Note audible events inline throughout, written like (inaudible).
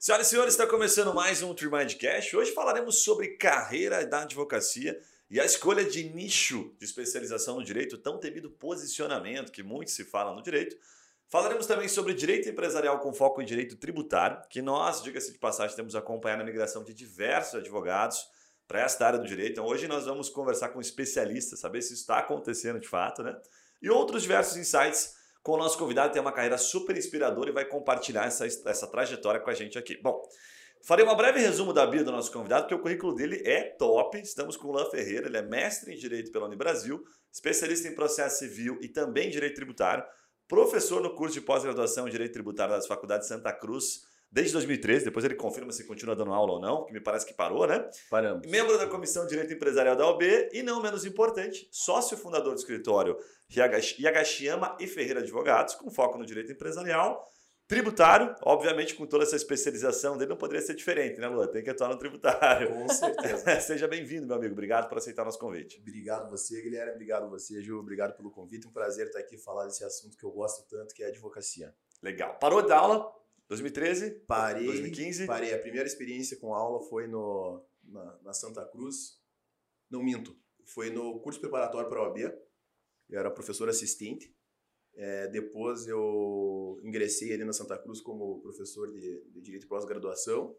Senhoras e senhores, está começando mais um Tremindcast. Hoje falaremos sobre carreira da advocacia e a escolha de nicho de especialização no direito, tão temido posicionamento que muito se fala no direito. Falaremos também sobre direito empresarial com foco em direito tributário, que nós, diga-se de passagem, temos acompanhado a migração de diversos advogados para esta área do direito. Então hoje nós vamos conversar com especialistas, saber se isso está acontecendo de fato, né? E outros diversos insights com o nosso convidado, tem uma carreira super inspiradora e vai compartilhar essa, essa trajetória com a gente aqui. Bom, farei um breve resumo da bio do nosso convidado, porque o currículo dele é top. Estamos com o Lan Ferreira, ele é mestre em Direito pela Unibrasil, especialista em processo civil e também em Direito Tributário, professor no curso de pós-graduação em Direito Tributário das Faculdades Santa Cruz, desde 2013, depois ele confirma se continua dando aula ou não, que me parece que parou, né? Paramos. Membro da Comissão de Direito Empresarial da OB e, não menos importante, sócio fundador do escritório Yagashiyama e Ferreira Advogados, com foco no direito empresarial, tributário, obviamente com toda essa especialização dele não poderia ser diferente, né, Luan? Tem que atuar no tributário. Com certeza. (laughs) Seja bem-vindo, meu amigo. Obrigado por aceitar nosso convite. Obrigado você, Guilherme. Obrigado você, Ju. Obrigado pelo convite. Um prazer estar aqui falar desse assunto que eu gosto tanto, que é a advocacia. Legal. Parou de aula? 2013? Parei. 2015? Parei. A primeira experiência com aula foi no, na, na Santa Cruz. Não minto. Foi no curso preparatório para a OAB. Eu era professor assistente. É, depois eu ingressei ali na Santa Cruz como professor de, de Direito e Pós-Graduação.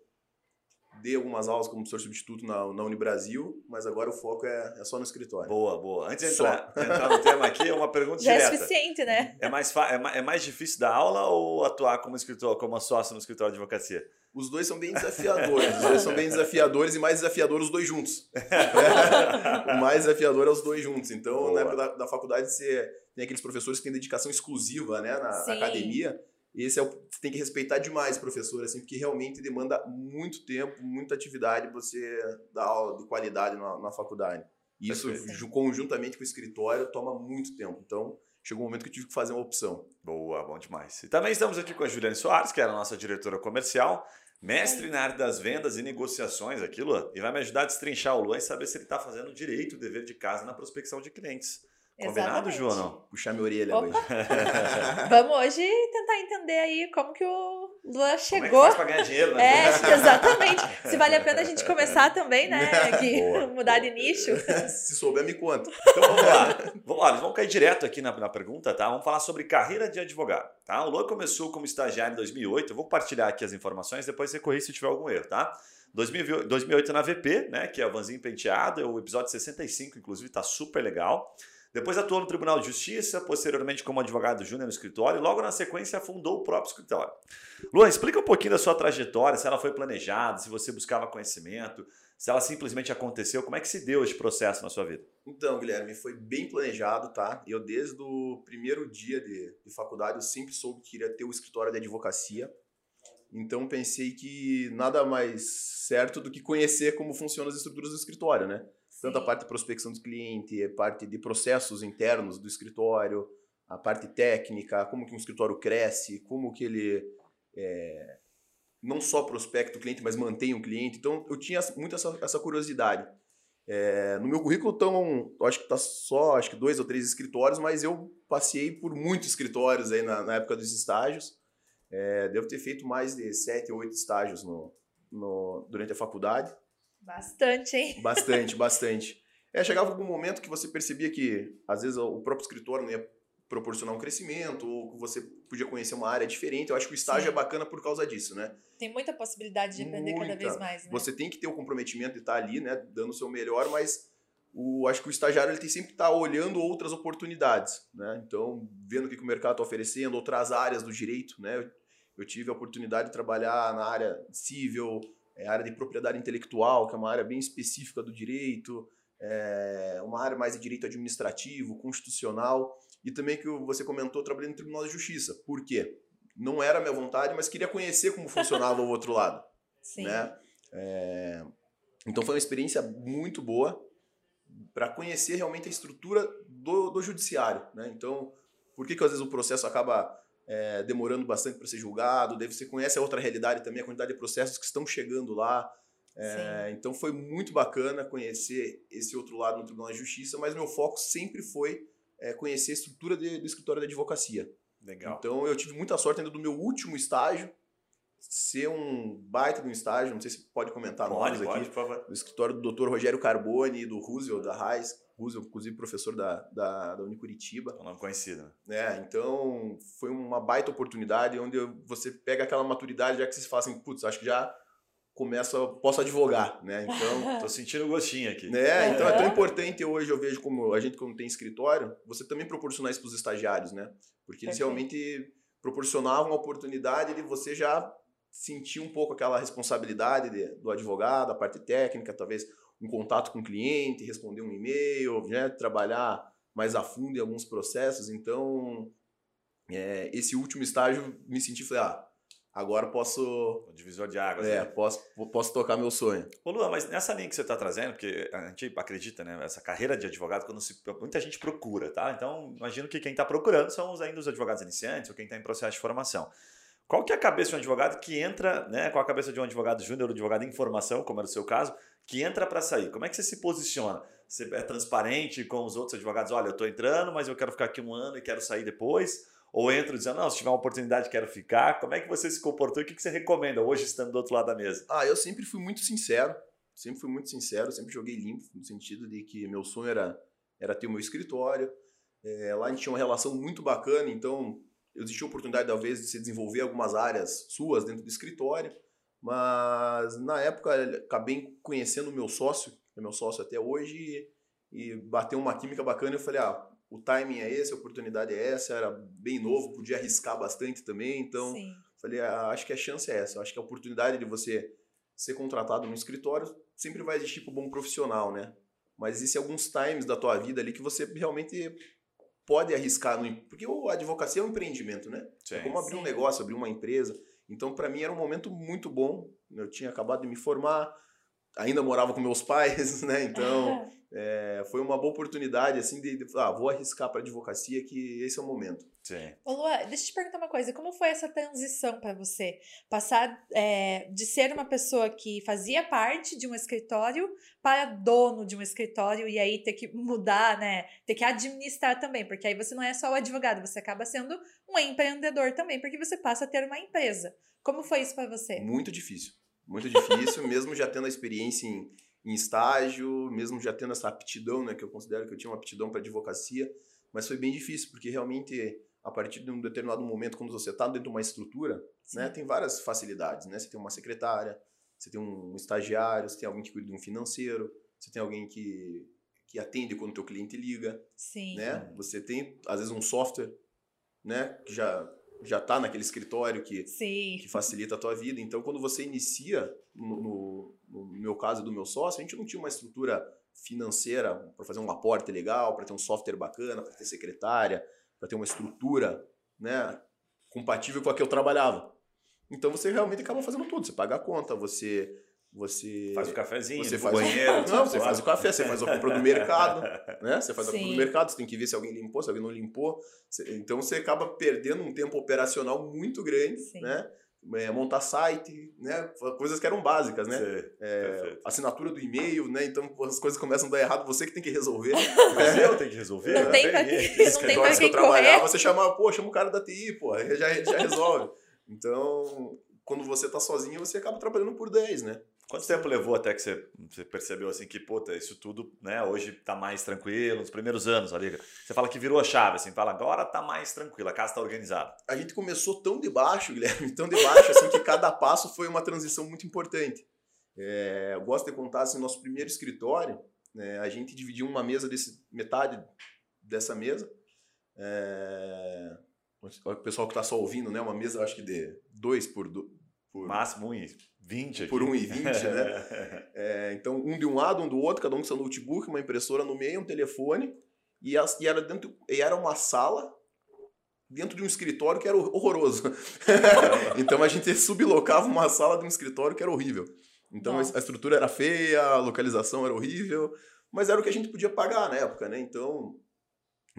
Dei algumas aulas como professor substituto na, na Unibrasil, mas agora o foco é, é só no escritório. Boa, boa. Antes de entrar, entrar no tema aqui, é uma pergunta (laughs) Já direta. é suficiente, né? É mais, é, é mais difícil dar aula ou atuar como escritor, como sócio no escritório de advocacia? Os dois são bem desafiadores. Os dois são bem desafiadores e mais desafiador os dois juntos. (laughs) o mais desafiador é os dois juntos. Então, Boa. na época da, da faculdade, você tem aqueles professores que têm dedicação exclusiva né, na Sim. academia. E esse é o, você tem que respeitar demais professor, assim, porque realmente demanda muito tempo, muita atividade você dar aula de qualidade na, na faculdade. E isso, Perfeito. ju- conjuntamente com o escritório, toma muito tempo. Então, chegou um momento que eu tive que fazer uma opção. Boa, bom demais. E também estamos aqui com a Juliane Soares, que é a nossa diretora comercial, mestre na área das vendas e negociações aqui, Luan, e vai me ajudar a destrinchar o Luan e saber se ele está fazendo direito, o dever de casa na prospecção de clientes. Combinado, Exatamente. Ju, ou não? Puxar minha orelha Opa. hoje. (laughs) (laughs) Vamos hoje tentar entender aí como que o Luan Como é que chegou. faz pra ganhar dinheiro, né? É, exatamente. Se vale a pena a gente começar também, né? (laughs) Que Boa, mudar de nicho. Se souber, me conta. Então vamos lá. Vamos lá, vamos cair direto aqui na, na pergunta, tá? Vamos falar sobre carreira de advogado, tá? O Luan começou como estagiário em 2008. Eu vou compartilhar aqui as informações, depois você corrige se tiver algum erro, tá? 2008 2008 na VP, né? Que é o Vanzinho Penteado, é o episódio 65, inclusive, tá super legal. Depois atuou no Tribunal de Justiça, posteriormente como advogado júnior no escritório, e logo na sequência fundou o próprio escritório. Luan, explica um pouquinho da sua trajetória, se ela foi planejada, se você buscava conhecimento, se ela simplesmente aconteceu, como é que se deu esse processo na sua vida? Então, Guilherme, foi bem planejado, tá? Eu, desde o primeiro dia de, de faculdade, eu sempre soube que queria ter o escritório de advocacia. Então, pensei que nada mais certo do que conhecer como funcionam as estruturas do escritório, né? Tanto a parte de prospecção do cliente, a parte de processos internos do escritório, a parte técnica, como que um escritório cresce, como que ele é, não só prospecta o cliente, mas mantém o cliente. Então, eu tinha muito essa, essa curiosidade. É, no meu currículo estão, acho que tá só acho que dois ou três escritórios, mas eu passei por muitos escritórios aí na, na época dos estágios. É, devo ter feito mais de sete ou oito estágios no, no- durante a faculdade. Bastante, hein? Bastante, (laughs) bastante. É, chegava algum momento que você percebia que, às vezes, o próprio escritório não ia proporcionar um crescimento, ou que você podia conhecer uma área diferente. Eu acho que o estágio Sim. é bacana por causa disso, né? Tem muita possibilidade de aprender cada Muita. vez mais, né? Você tem que ter o comprometimento de estar ali, né, dando o seu melhor, mas o, acho que o estagiário ele tem sempre que estar olhando outras oportunidades, né? Então, vendo o que que o mercado está oferecendo, outras áreas do direito, né? Eu, eu tive a oportunidade de trabalhar na área civil, é, área de propriedade intelectual, que é uma área bem específica do direito, é, uma área mais de direito administrativo, constitucional, e também que você comentou, trabalhei no Tribunal de Justiça. Por quê? Não era a minha vontade, mas queria conhecer como funcionava o outro lado (laughs) Sim. né? É, Então foi uma experiência muito boa para conhecer realmente a estrutura do, do judiciário, né? Então, por que, que às vezes o processo acaba é, demorando bastante para ser julgado? Daí você conhece a outra realidade também, a quantidade de processos que estão chegando lá. É, então foi muito bacana conhecer esse outro lado no Tribunal de Justiça, mas meu foco sempre foi é, conhecer a estrutura de- do escritório de advocacia. Legal. Então eu tive muita sorte ainda do meu último estágio ser um baita de um estágio, não sei se pode comentar Pode, nomes pode, aqui, do escritório do Dr. Rogério Carboni, do Roosevelt, da Raiz, Roosevelt, inclusive professor da, da, da Unicuritiba. É um nome conhecido. né? né? Então, foi uma baita oportunidade onde você pega aquela maturidade, já que você fala assim, putz, acho que já começo, a- posso advogar, né? Então, (laughs) Tô sentindo gostinho aqui. né? Então é tão importante hoje, eu vejo como a gente quando tem escritório, você também proporcionar isso para os estagiários, né? Porque eles realmente proporcionavam a oportunidade de você já sentir um pouco aquela responsabilidade de- do advogado, a parte técnica, talvez um contato com o cliente, responder um e-mail, né? trabalhar mais a fundo em alguns processos. Então, é, esse último estágio, me senti, falei, ah, agora posso, O divisor de águas. é, né? posso, posso tocar meu sonho. Ô Luan, mas nessa linha que você está trazendo, porque a gente acredita, né? Essa carreira de advogado, quando se, muita gente procura, tá? Então, imagino que quem está procurando são os, ainda os advogados iniciantes ou quem está em processo de formação. Qual que é a cabeça de um advogado que entra, né? Qual a cabeça de um advogado júnior ou advogado em formação, como era o seu caso, que entra para sair? Como é que você se posiciona? Você é transparente com os outros advogados? Olha, eu estou entrando, mas eu quero ficar aqui um ano e quero sair depois? Ou entro dizendo, não, se tiver uma oportunidade, quero ficar. Como é que você se comportou e o que que você recomenda hoje, estando do outro lado da mesa? Ah, eu sempre fui muito sincero. Sempre fui muito sincero, sempre joguei limpo, no sentido de que meu sonho era, era ter o meu escritório. É, lá a gente tinha uma relação muito bacana, então existia a oportunidade, talvez, de se desenvolver algumas áreas suas dentro do escritório. Mas na época acabei conhecendo o meu sócio, que é meu sócio até hoje, e, e bateu uma química bacana. Eu falei, ah, o timing é esse, a oportunidade é essa, era bem novo, podia arriscar bastante também, então. Sim. Falei, ah, acho que a chance é essa. Acho que a oportunidade de você ser contratado no escritório sempre vai existir para o bom profissional, né? Mas existem alguns times da tua vida ali que você realmente pode arriscar. No, porque a advocacia é um empreendimento, né? É como abrir um Sim. negócio, abrir uma empresa. Então, para mim, era um momento muito bom. Eu tinha acabado de me formar, ainda morava com meus pais, (laughs) né? Então, (laughs) é, foi uma boa oportunidade, assim, de, de falar, ah, vou arriscar para advocacia, que esse é o momento. Sim. Ô Luan, deixa eu te perguntar uma coisa. Como foi essa transição para você? Passar é, de ser uma pessoa que fazia parte de um escritório para dono de um escritório e aí ter que mudar, né? Ter que administrar também, porque aí você não é só o advogado, você acaba sendo um empreendedor também, porque você passa a ter uma empresa. Como foi isso para você? Muito difícil. Muito difícil, (laughs) mesmo já tendo a experiência em, em estágio, mesmo já tendo essa aptidão, né, que eu considero que eu tinha uma aptidão para advocacia, mas foi bem difícil, porque realmente, a partir de um determinado momento, quando você está dentro de uma estrutura, né, tem várias facilidades, né? Você tem uma secretária, você tem um estagiário, você tem alguém que cuida de um financeiro, você tem alguém que, que atende quando o teu cliente liga, Sim. né? Você tem, às vezes, um software, né, que já já está naquele escritório que Sim. que facilita a tua vida. Então, quando você inicia, no, no, no meu caso do meu sócio, a gente não tinha uma estrutura financeira para fazer um aporte legal, para ter um software bacana, para ter secretária, para ter uma estrutura né, compatível com a que eu trabalhava. Então, você realmente acaba fazendo tudo. Você paga a conta, você... Você Faz o cafezinho, você faz o- banheiro. (laughs) Não, você faz o café, você faz a compra do mercado, (laughs) né? Você faz a compra do mercado, você tem que ver se alguém limpou, se alguém não limpou. Você- Então você acaba perdendo um tempo operacional muito grande, Sim. né? É, montar site, né? Coisas que eram básicas, né? Sim, É, assinatura do e-mail, né? Então as coisas começam a dar errado, você que tem que resolver. (laughs) Mas É. eu tenho que resolver. Não né? tem pra quê? Não tem pra que quem eu trabalhava, você chamava, pô, chama o cara da TI, pô, aí já, já resolve. Então, quando você tá sozinho, você acaba trabalhando por 10, né? Quanto tempo levou até que você, percebeu assim que, puta, isso tudo, né, hoje tá mais tranquilo, nos primeiros anos ali. Você fala que virou a chave, assim, fala, agora tá mais tranquilo, a casa tá organizada. a gente começou tão de baixo, (laughs) Guilherme, tão de baixo, assim, que cada passo foi uma transição muito importante. É, eu gosto de contar, assim, nosso primeiro escritório, né, a gente dividiu uma mesa, desse, metade dessa mesa, é, o pessoal que está só ouvindo, né, uma mesa, acho que de dois por... do- por Máximo 1,20 aqui. Por 1,20, né? (laughs) É, então, um de um lado, um do outro, cada um com seu notebook, uma impressora no meio, um telefone, e, as- e era, dentro, e era uma sala dentro de um escritório que era horroroso. (laughs) então a gente sublocava uma sala de um escritório que era horrível. Então a estrutura era feia, a localização era horrível, mas era o que a gente podia pagar na época, né? Então,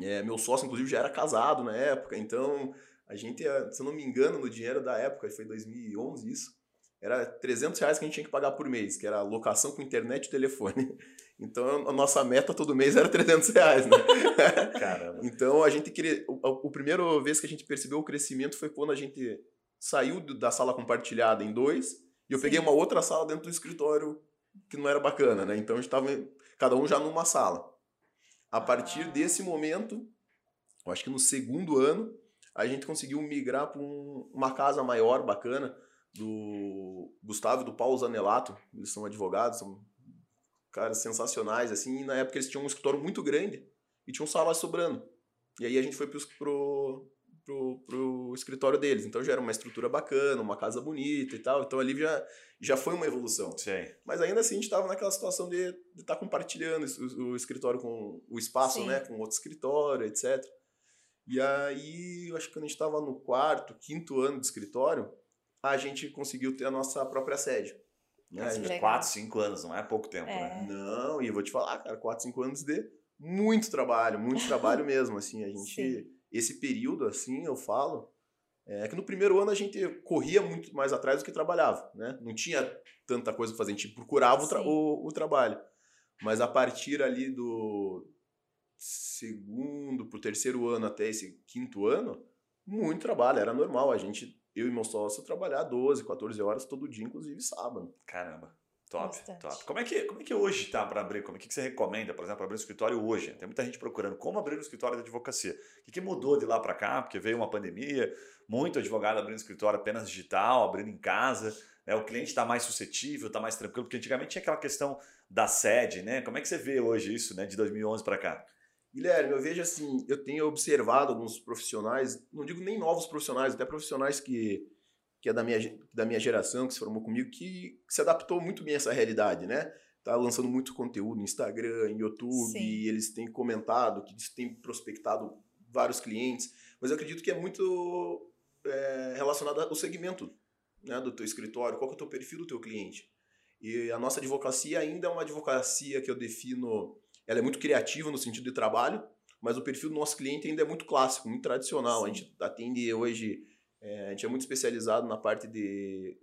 é, meu sócio, inclusive, já era casado na época, então a gente, eh, se eu não me engano, no dinheiro da época, foi 2011 isso, era 300 reais que a gente tinha que pagar por mês, que era locação com internet e telefone. (laughs) Então a nossa meta todo mês era 300 reais, né? (laughs) Caramba. Então a gente queria. O, o primeiro vez que a gente percebeu o crescimento foi quando a gente saiu da sala compartilhada em dois e eu Sim. peguei uma outra sala dentro do escritório que não era bacana, né? Então a gente estava cada um já numa sala. A partir desse momento, eu acho que no segundo ano, a gente conseguiu migrar para uma casa maior, bacana, do Gustavo e do Paulo Zanelato. Eles são advogados, são caras sensacionais, assim. E na época eles tinham um escritório muito grande e tinham salas sobrando. E aí a gente foi pro, pro, pro, pro escritório deles. Então já era uma estrutura bacana, uma casa bonita e tal. Então ali já, já foi uma evolução. Sei. Mas ainda assim a gente estava naquela situação de estar compartilhando o, o escritório com o espaço, Sim. né? Com outro escritório, etc. E aí, eu acho que quando a gente estava no quarto, quinto ano de escritório, a gente conseguiu ter a nossa própria sede. Né? A Mas gente- Legal. 4, 5 anos, não é pouco tempo, É. né? Não, e eu vou te falar, cara, 4, 5 anos de muito trabalho, muito trabalho (laughs) mesmo, assim, a gente, Sim. esse período, assim, eu falo, é que no primeiro ano a gente corria muito mais atrás do que trabalhava, né, não tinha tanta coisa pra fazer, a gente procurava o, tra- o, o trabalho, mas a partir ali do segundo pro terceiro ano até esse quinto ano, muito trabalho, era normal, a gente, eu e meu sócio, trabalhar 12, 14 horas todo dia, inclusive sábado. Caramba. Top, Bastante. top. Como é que, como é que hoje tá para abrir? Como é que você recomenda, por exemplo, para abrir um escritório hoje? Tem muita gente procurando como abrir um escritório de advocacia. O que, que mudou de lá para cá? Porque veio uma pandemia, muito advogado abrindo escritório apenas digital, abrindo em casa. né? O cliente está mais suscetível, está mais tranquilo, porque antigamente tinha aquela questão da sede, né? Como é que você vê hoje isso, né? De 2011 para cá? Guilherme, eu vejo assim, eu tenho observado alguns profissionais, não digo nem novos profissionais, até profissionais que, que é da minha, da minha geração, que se formou comigo, que se adaptou muito bem a essa realidade, né? Tá lançando muito conteúdo no Instagram, em YouTube, Sim. e eles têm comentado, que eles têm prospectado vários clientes, mas eu acredito que é muito é, relacionado ao segmento né, do teu escritório, qual que é o teu perfil do teu cliente. E a nossa advocacia ainda é uma advocacia que eu defino ela é muito criativa no sentido de trabalho, mas o perfil do nosso cliente ainda é muito clássico, muito tradicional. A Sim. gente atende hoje, é, a gente é muito especializado na parte de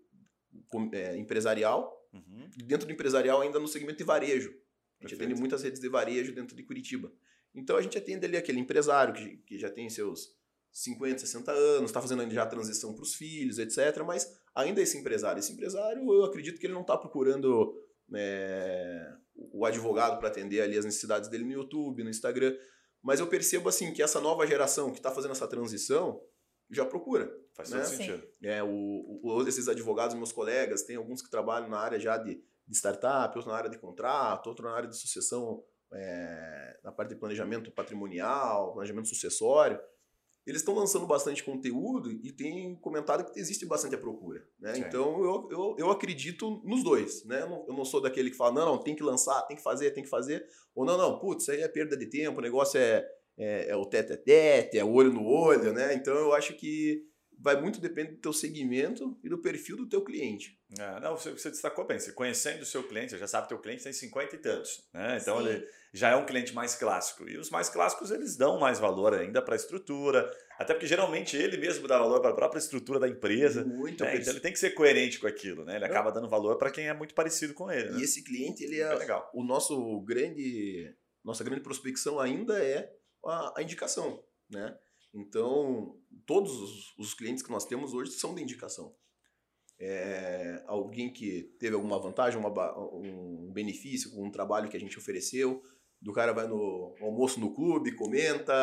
é, empresarial, Uhum. e dentro do empresarial ainda no segmento de varejo. A gente Perfeito. atende muitas redes de varejo dentro de Curitiba. Então a gente atende ali aquele empresário que, que já tem seus 50, 60 anos, está fazendo já a transição para os filhos, etc. Mas ainda esse empresário, esse empresário, eu acredito que ele não está procurando é, o advogado para atender ali as necessidades dele no YouTube, no Instagram. Mas eu percebo assim que essa nova geração que está fazendo essa transição já procura. Faz Né? todo sentido. É, o, o- esses advogados, meus colegas, tem alguns que trabalham na área já de, de startup, outros na área de contrato, outro na área de sucessão, é, na parte de planejamento patrimonial, planejamento sucessório. Eles estão lançando bastante conteúdo e têm comentado que existe bastante a procura. Né? Então eu, eu, eu acredito nos dois. Né? Eu, não, eu não sou daquele que fala, não, não, tem que lançar, tem que fazer, tem que fazer. Ou não, não, putz, isso aí é perda de tempo, o negócio é, é, é o tete a tete, é o olho no olho, né? Então eu acho que vai muito depender do teu segmento e do perfil do teu cliente. É, não, você, você destacou bem. Você conhecendo o seu cliente, você já sabe que o teu cliente tem 50 e tantos. Né? Então Sim. ele já é um cliente mais clássico. E os mais clássicos eles dão mais valor ainda para a estrutura, até porque geralmente ele mesmo dá valor para a própria estrutura da empresa. Muito né? Então ele tem que ser coerente com aquilo, né? Ele Não. acaba dando valor para quem é muito parecido com ele. Né? E esse cliente, ele É é legal. o nosso grande nossa grande prospecção ainda é a, a indicação, né? Então, todos os, clientes que nós temos hoje são de indicação. É, alguém que teve alguma vantagem, uma um benefício com um trabalho que a gente ofereceu, do cara vai no almoço no clube, comenta,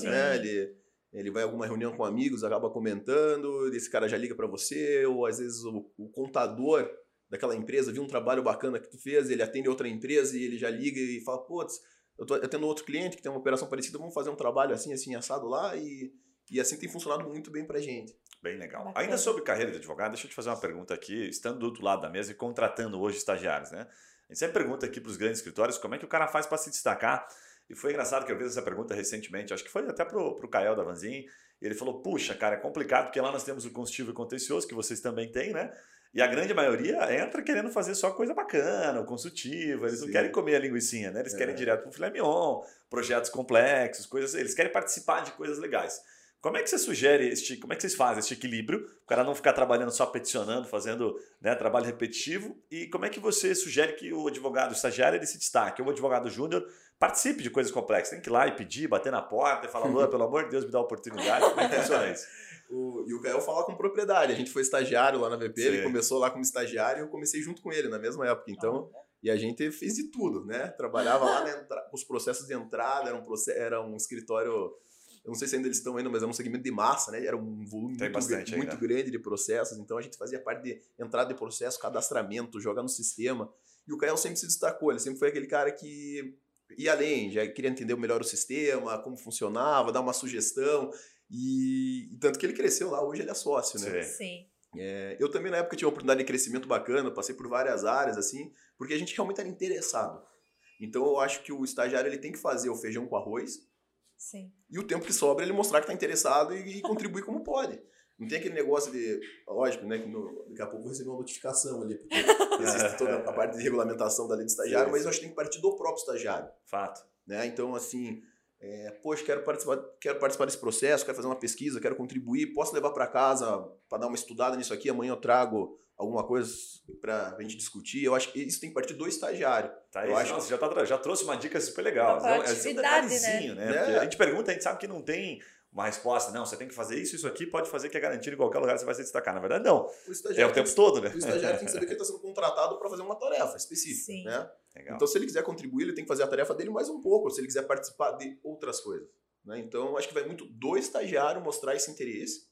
Sim. né? Ele, ele vai a alguma reunião com amigos, acaba comentando, esse cara já liga para você, ou às vezes o, o contador daquela empresa viu um trabalho bacana que tu fez, ele atende outra empresa e ele já liga e fala, putz, eu tô atendendo outro cliente que tem uma operação parecida, vamos fazer um trabalho assim, assim, assado lá e, e assim tem funcionado muito bem pra gente. Bem legal. Bacana. Ainda sobre carreira de advogado, deixa eu te fazer uma pergunta aqui, estando do outro lado da mesa e contratando hoje estagiários, né? A gente sempre pergunta aqui para os grandes escritórios como é que o cara faz para se destacar. E foi engraçado que eu fiz essa pergunta recentemente, acho que foi até pro, pro Cael da Vanzin, e ele falou: puxa, cara, é complicado, porque lá nós temos o constitutivo e contencioso, que vocês também têm, né? E a grande maioria entra querendo fazer só coisa bacana, o consultivo, eles não Sim. querem comer a linguicinha, né? Eles É. querem ir direto pro filé mignon, projetos complexos, coisas assim. Eles querem participar de coisas legais. Como é que você sugere este, como é que vocês fazem este equilíbrio? O cara não ficar trabalhando só peticionando, fazendo né, trabalho repetitivo. E como é que você sugere que o advogado o estagiário ele se destaque? Ou o advogado júnior participe de coisas complexas? Tem que ir lá e pedir, bater na porta e falar, (laughs) pelo amor de Deus, me dá a oportunidade. Como é que funciona isso? O, e o Caio fala com propriedade. A gente foi estagiário lá na VP, Sim. ele começou lá como estagiário e eu comecei junto com ele na mesma época. Então, e a gente fez de tudo, né? Trabalhava lá na entra- os processos de entrada, era um, proce- era um escritório. Eu não sei se ainda eles estão ainda, mas era um segmento de massa, né? Era um volume Tem muito, bastante gra- muito grande de processos. Então a gente fazia parte de entrada de processo, cadastramento, jogar no sistema. E o Caio sempre se destacou, ele sempre foi aquele cara que ia além, já queria entender melhor o sistema, como funcionava, dar uma sugestão. E, e tanto que ele cresceu lá, hoje ele é sócio, né? Sim. Sim. É, eu também na época tive uma oportunidade de crescimento bacana, passei por várias áreas assim, porque a gente realmente era interessado. Então eu acho que o estagiário ele tem que fazer o feijão com arroz Sim. e o tempo que sobra ele mostrar que está interessado e, e contribuir como pode. Não tem aquele negócio de, lógico, né, que no- daqui a pouco eu vou receber uma notificação ali, porque (laughs) existe toda a parte de regulamentação da lei do estagiário, Sim, mas sim. eu acho que tem que partir do próprio estagiário Fato. né? Então, assim, é, poxa, quero participar, quero participar desse processo, quero fazer uma pesquisa, quero contribuir, posso levar para casa para dar uma estudada nisso aqui, amanhã eu trago alguma coisa para a gente discutir. Eu acho que isso tem que partir do estagiário. Tá Eu acho- nossa, já, tá já trouxe uma dica super legal. Uma Então, é um proatividade, detalhezinho, né? né? Porque a gente pergunta, a gente sabe que não tem uma resposta. Não, você tem que fazer isso, isso aqui, pode fazer que é garantido em qualquer lugar você vai se destacar. Na verdade, não. O É o tempo tem, todo, né? o estagiário tem que saber (laughs) que ele está sendo contratado para fazer uma tarefa específica, Sim. né? Legal. Então, se ele quiser contribuir, ele tem que fazer a tarefa dele mais um pouco, se ele quiser participar de outras coisas. Né? Então, acho que vai muito do estagiário mostrar esse interesse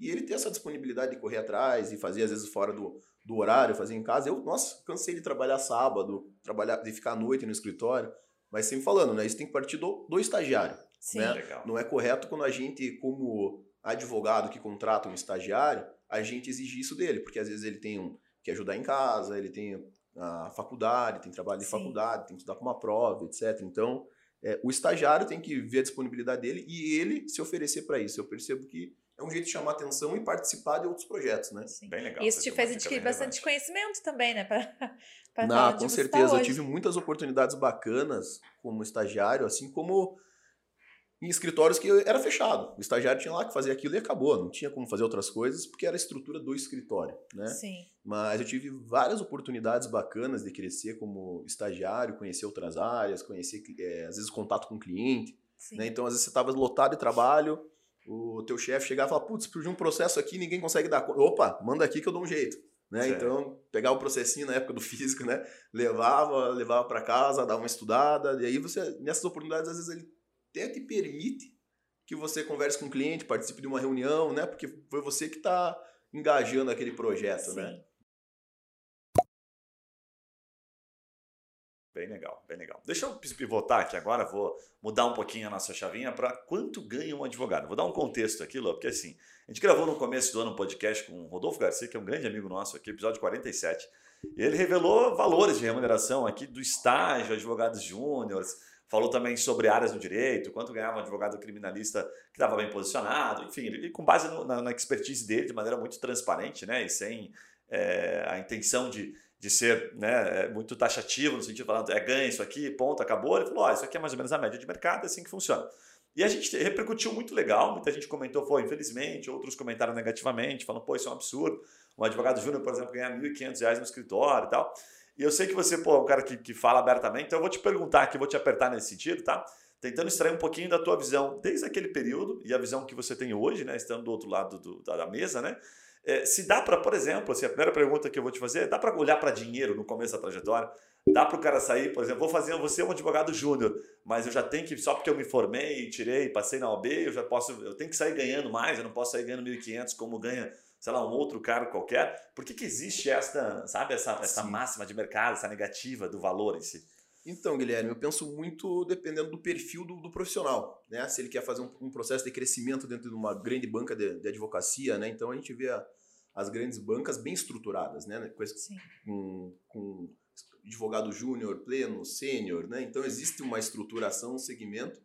e ele ter essa disponibilidade de correr atrás e fazer, às vezes, fora do, do horário, fazer em casa. Eu, nossa, cansei de trabalhar sábado, trabalhar, de ficar à noite no escritório, mas sempre falando, né? Isso tem que partir do, do estagiário. Sim. né? Legal. Não é correto quando a gente, como advogado que contrata um estagiário, a gente exigir isso dele, porque às vezes ele tem um, que ajudar em casa, ele tem a faculdade, tem trabalho de Sim. faculdade, tem que estudar para uma prova, etc. Então, é, o estagiário tem que ver a disponibilidade dele e ele se oferecer para isso. Eu percebo que é um jeito de chamar atenção e participar de outros projetos, né? Sim. Bem legal. Isso te fez adquirir bastante relevante. conhecimento também, né? (laughs) Pra, pra Não, com tá certeza. eu tive muitas oportunidades bacanas como estagiário, assim como em escritórios que era fechado. O estagiário tinha lá que fazer aquilo e acabou. Não tinha como fazer outras coisas porque era a estrutura do escritório, né? Sim. Mas eu tive várias oportunidades bacanas de crescer como estagiário, conhecer outras áreas, conhecer, eh, às vezes, contato com o cliente. Né? Então, às vezes, você estava lotado de trabalho, o teu chefe chegava e falava, putz, surgiu um processo aqui ninguém consegue dar conta. Opa, manda aqui que eu dou um jeito. Né? Então, pegar o processinho na época do (laughs) físico, né? levava, levava para casa, dava uma estudada, e aí você, nessas oportunidades, às vezes ele até te permite que você converse com o cliente, participe de uma reunião, né? Porque foi você que está engajando aquele projeto, né? Sim. Bem legal, bem legal. Deixa eu pivotar aqui agora, vou mudar um pouquinho a nossa chavinha para quanto ganha um advogado. Vou dar um contexto aqui, Lô, porque assim, a gente gravou no começo do ano um podcast com o Rodolfo Garcia, que é um grande amigo nosso aqui, episódio 47. E ele revelou valores de remuneração aqui do estágio, advogados júniores, falou também sobre áreas do direito, quanto ganhava um advogado criminalista que estava bem posicionado, enfim, ele, com base no- na, na expertise dele, de maneira muito transparente, né, e sem é, a intenção de, de ser né, é, muito taxativo, no sentido de falando, é ganha isso aqui, ponto, acabou. Ele falou, ó, isso aqui é mais ou menos a média de mercado, é assim que funciona. E a gente repercutiu muito legal, muita gente comentou, foi, infelizmente, outros comentaram negativamente, falando, pô, isso é um absurdo. Um advogado júnior, por exemplo, ganhar R$ 1.500 no escritório e tal. E eu sei que você, pô, é um cara que, que fala abertamente, então eu vou te perguntar aqui, vou te apertar nesse sentido, tá? Tentando extrair um pouquinho da tua visão desde aquele período e a visão que você tem hoje, né? Estando do outro lado do- da, da mesa, né? É, se dá para, por exemplo, assim, a primeira pergunta que eu vou te fazer, dá para olhar para dinheiro no começo da trajetória? Dá para o cara sair, por exemplo, vou fazer você um advogado júnior, mas eu já tenho que, só porque eu me formei, tirei, passei na OB, eu já posso, eu tenho que sair ganhando mais, eu não posso sair ganhando 1.500 como ganha, sei lá, um outro cara qualquer. Por que, que existe esta, sabe, essa, essa Sim. máxima de mercado, essa negativa do valor em si? Então, Guilherme, eu penso muito dependendo do perfil do, do profissional, né? Se ele quer fazer um, um processo de crescimento dentro de uma grande banca de, de advocacia, né? Então a gente vê a- as grandes bancas bem estruturadas, né? Com, esse- com, com advogado júnior, pleno, sênior, né? Então existe uma estruturação, um segmento.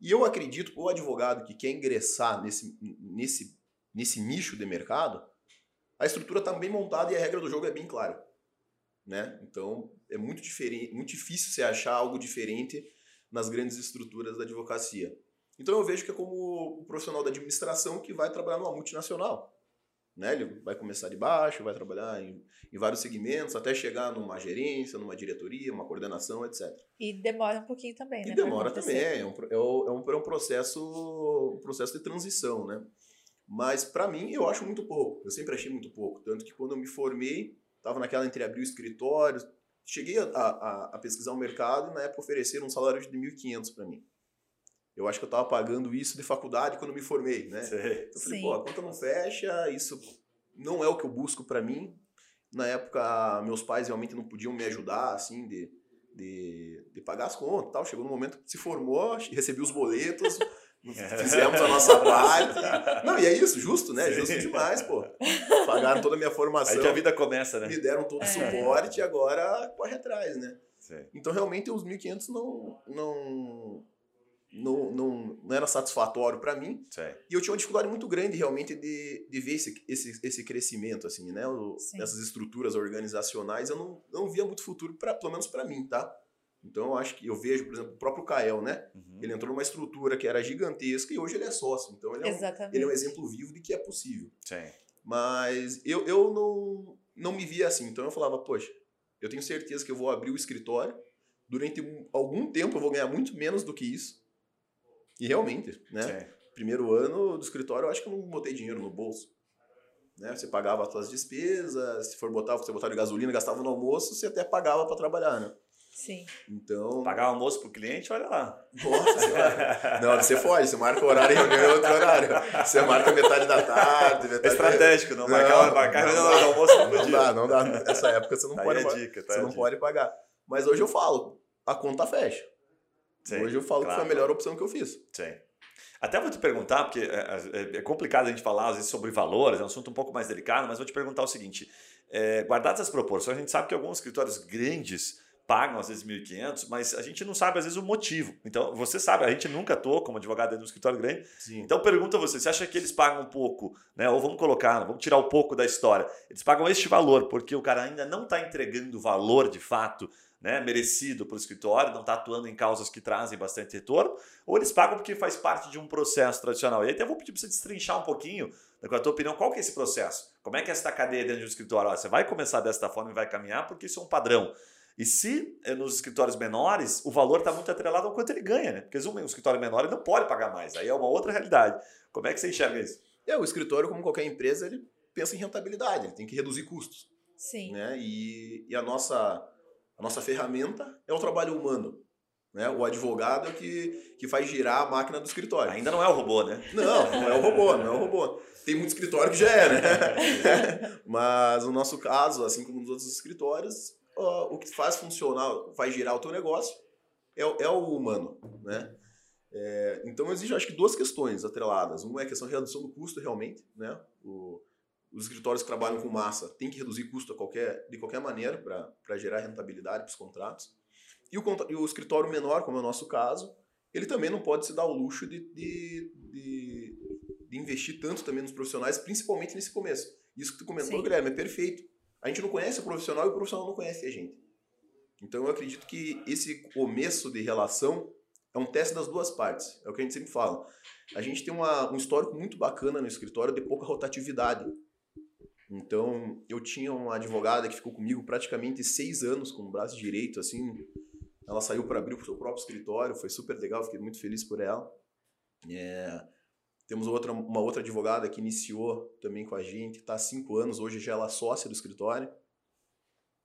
E eu acredito que o advogado que quer ingressar nesse, nesse, nesse nicho de mercado, a estrutura está bem montada e a regra do jogo é bem clara. Né? Então é muito diferente, muito difícil você achar algo diferente nas grandes estruturas da advocacia. Então eu vejo que é como o profissional da administração que vai trabalhar numa multinacional. Né? Ele vai começar de baixo, vai trabalhar em, em vários segmentos, até chegar numa gerência, numa diretoria, uma coordenação, etc. E demora um pouquinho também, né? E demora também, é um, é um, é um, é um processo, um processo de transição, né? Mas para mim eu acho muito pouco. Eu sempre achei muito pouco. Tanto que quando eu me formei, estava naquela entre abrir o escritório, cheguei a, a, a, pesquisar o mercado e na época ofereceram um salário de 1.500 para mim. Eu acho que eu estava pagando isso de faculdade quando me formei, né? Sei. Eu falei, pô, a conta não fecha, isso não é o que eu busco para mim. Na época, meus pais realmente não podiam me ajudar, assim, de, de, de pagar as contas tal. Chegou no momento que se formou, recebi os boletos, (laughs) Fizemos a nossa parte. Não, e é isso, justo, né? Sim. Justo demais, pô. Pagaram toda a minha formação. Aí que a vida começa, né? Me deram todo o é. suporte e agora corre atrás, né? Sim. Então, realmente, os 1.500 não, não, não, não, não era satisfatório para mim. Sim. E eu tinha uma dificuldade muito grande, realmente, de, de ver esse, esse, esse crescimento, assim, né? O, essas estruturas organizacionais, eu não, não via muito futuro, pra, pelo menos para mim, tá? Então, eu acho que eu vejo, por exemplo, o próprio Kael, né? Uhum. Ele entrou numa estrutura que era gigantesca e hoje ele é sócio. Então, ele é, um, ele é um exemplo vivo de que é possível. Sim. Mas eu, eu não, não me via assim. Então, eu falava, poxa, eu tenho certeza que eu vou abrir o escritório. Durante algum tempo eu vou ganhar muito menos do que isso. E realmente, né? Sim. Primeiro ano do escritório, eu acho que eu não botei dinheiro no bolso. Né? Você pagava as suas despesas, se for botar, você botava de gasolina, gastava no almoço, você até pagava para trabalhar, né? Sim. Então. Pagar o almoço pro cliente, olha lá. Nossa senhora. (laughs) Não, você foge, você marca o horário e reunião em outro horário. Você marca metade da tarde. Metade é estratégico, não, não marcar, marcar não, não, não, almoço não, não dá, não dá. Nessa época você não tá pode. Dica, tá você não dica. pode pagar. Mas hoje eu falo, a conta fecha. Sim, hoje eu falo claro. que foi a melhor opção que eu fiz. Sim. Até vou te perguntar, porque é, é, é, complicado a gente falar às vezes sobre valores, é um assunto um pouco mais delicado, mas vou te perguntar o seguinte: é, guardadas as proporções, a gente sabe que alguns escritórios grandes pagam às vezes 1.500, mas a gente não sabe às vezes o motivo. Então, você sabe, a gente nunca atuou como advogado dentro do escritório grande. Sim. Então, pergunta a você, você acha que eles pagam um pouco, né? Ou vamos colocar, vamos tirar um pouco da história. Eles pagam este valor porque o cara ainda não está entregando valor de fato, né, merecido para o escritório, não está atuando em causas que trazem bastante retorno, ou eles pagam porque faz parte de um processo tradicional. E aí até vou pedir para você destrinchar um pouquinho, né, com a tua opinião, qual que é esse processo? Como é que é essa cadeia dentro do escritório? você vai começar desta forma e vai caminhar porque isso é um padrão. E se é nos escritórios menores, o valor está muito atrelado ao quanto ele ganha, né? Porque um escritório menor ele não pode pagar mais. Aí é uma outra realidade. Como é que você enxerga isso? É, o escritório, como qualquer empresa, ele pensa em rentabilidade, ele tem que reduzir custos. Sim. Né? E, e a, nossa, a nossa ferramenta é o trabalho humano. Né? O advogado é o que, que faz girar a máquina do escritório. Ainda não é o robô, né? Não, não é o robô, não é o robô. Tem muito escritório que já é, né? (laughs) (laughs) Mas no nosso caso, assim como nos outros escritórios, o que faz funcionar, faz girar o teu negócio é, é o humano, né? É, então existe, acho que duas questões atreladas. Uma é a questão de redução do custo realmente, né? O, os escritórios que trabalham com massa têm que reduzir custo qualquer, de qualquer maneira para gerar rentabilidade para os contratos. E o, e o, escritório menor, como é o nosso caso, ele também não pode se dar o luxo de, de, de, de investir tanto também nos profissionais, principalmente nesse começo. Isso que tu comentou, Sim. Guilherme, é perfeito. A gente não conhece o profissional e o profissional não conhece a gente. Então eu acredito que esse começo de relação é um teste das duas partes. É o que a gente sempre fala. A gente tem uma, um histórico muito bacana no escritório de pouca rotatividade. Então, eu tinha uma advogada que ficou comigo praticamente seis anos com o braço direito, assim. Ela saiu para abrir o seu próprio escritório, foi super legal, fiquei muito feliz por ela. É, temos outra, uma outra advogada que iniciou também com a gente, está há cinco anos, hoje já ela é sócia do escritório.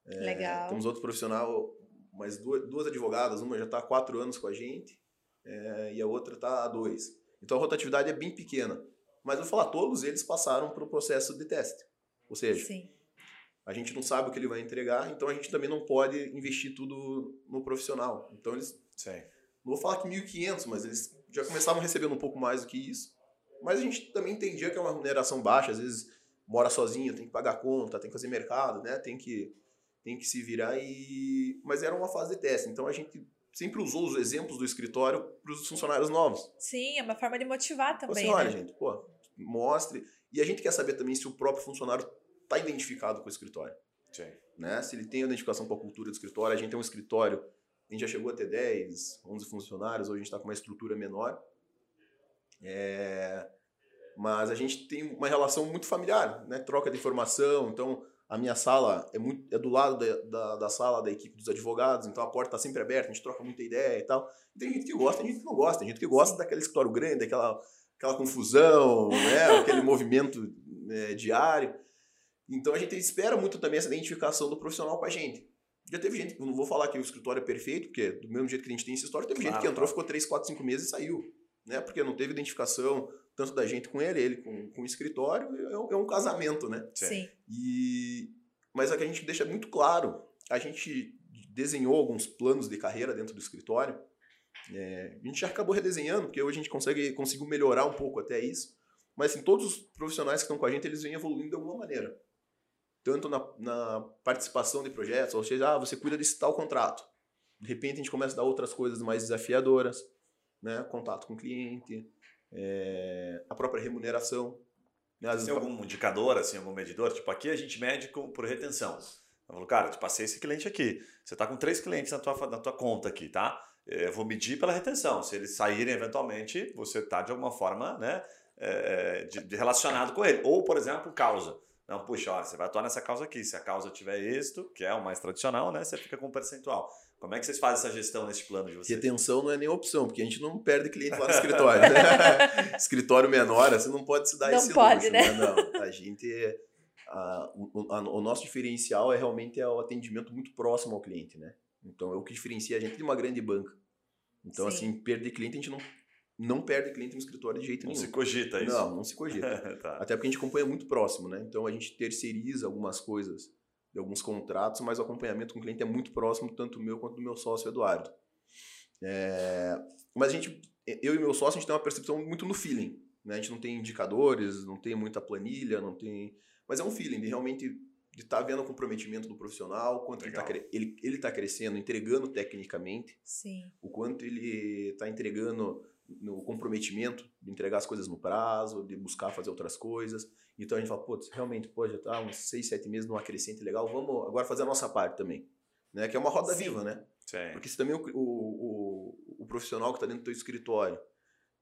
É, Legal. Temos outro profissional, mais duas, duas advogadas, uma já está há quatro anos com a gente é, e a outra está há dois. Então a rotatividade é bem pequena. Mas eu vou falar, todos eles passaram para o processo de teste. Ou seja, Sim. a gente não sabe o que ele vai entregar, então a gente também não pode investir tudo no profissional. Então eles. Sim. Não vou falar que 1.500, mas eles já começavam recebendo um pouco mais do que isso. Mas a gente também entendia que é uma remuneração baixa, às vezes mora sozinho, tem que pagar conta, tem que fazer mercado, né? Tem que, tem que se virar e... Mas era uma fase de teste, então a gente sempre usou os exemplos do escritório para os funcionários novos. Sim, é uma forma de motivar também, assim, olha, né? gente, pô, mostre. E a gente quer saber também se o próprio funcionário está identificado com o escritório. Sim. Né? Se ele tem identificação com a cultura do escritório, a gente tem um escritório, a gente já chegou a ter 10, 11 funcionários, hoje a gente está com uma estrutura menor. É, mas a gente tem uma relação muito familiar, né? Troca de informação. Então, a minha sala é, muito, é do lado da, da, da sala da equipe dos advogados, então a porta está sempre aberta, a gente troca muita ideia e tal. E tem gente que gosta, tem gente que não gosta. Tem gente que gosta daquele escritório grande, daquela aquela confusão, né? (laughs) aquele movimento é, diário. Então a gente espera muito também essa identificação do profissional com a gente. Já teve gente, não vou falar que o escritório é perfeito, porque do mesmo jeito que a gente tem essa história, teve claro, gente que entrou, ficou 3, 4, 5 meses e saiu. Né? Porque não teve identificação tanto da gente com ele, ele com, com o escritório, é um, é um casamento, né? Sim. E, mas é que a gente deixa muito claro, a gente desenhou alguns planos de carreira dentro do escritório, é, a gente já acabou redesenhando, porque hoje a gente consegue, conseguiu melhorar um pouco até isso, mas assim, todos os profissionais que estão com a gente, eles vêm evoluindo de alguma maneira. Tanto na, na participação de projetos, ou seja, ah, você cuida desse tal contrato. De repente a gente começa a dar outras coisas mais desafiadoras, né? contato com o cliente, é, a própria remuneração. Né? Tem algum indicador, assim, algum medidor? Tipo, aqui a gente mede com, por retenção. Eu falo, cara, te passei esse cliente aqui. Você está com três clientes na tua, na tua conta aqui, tá? Eu vou medir pela retenção. Se eles saírem eventualmente, você está de alguma forma né, é, de, de relacionado com ele. Ou, por exemplo, causa. Não, puxa, olha, você vai atuar nessa causa aqui. Se a causa tiver êxito, que é o mais tradicional, né, você fica com um percentual. Como é que vocês fazem essa gestão nesse plano de vocês? Retenção não é nem opção, porque a gente não perde cliente lá no escritório. Né? (laughs) escritório menor, você não pode se dar não esse pode, luxo. Né? né? Não, a gente... A, o, a, o, nosso diferencial é realmente é o atendimento muito próximo ao cliente, né? Então é o que diferencia a gente de uma grande banca. Então, Sim. assim, perder cliente, a gente não, não perde cliente no escritório de jeito não nenhum. Não se cogita isso? Não, não se cogita. (laughs) tá. Até porque a gente acompanha muito próximo, né? Então a gente terceiriza algumas coisas de alguns contratos, mas o acompanhamento com o cliente é muito próximo, tanto meu quanto do meu sócio Eduardo. É... Mas a gente, eu e meu sócio, a gente tem uma percepção muito no feeling. Né? A gente não tem indicadores, não tem muita planilha, não tem. Mas é um feeling de realmente de estar tá vendo o comprometimento do profissional, quanto Legal. ele está ele, ele tá crescendo, entregando tecnicamente, Sim. o quanto ele está entregando no comprometimento de entregar as coisas no prazo, de buscar fazer outras coisas. Então a gente fala, putz, realmente, pô, já tá uns seis, sete meses num acrescente legal, vamos agora fazer a nossa parte também. Né? Que é uma roda Sim. viva, né? Sim. Porque se também o, o, o, o profissional que está dentro do teu escritório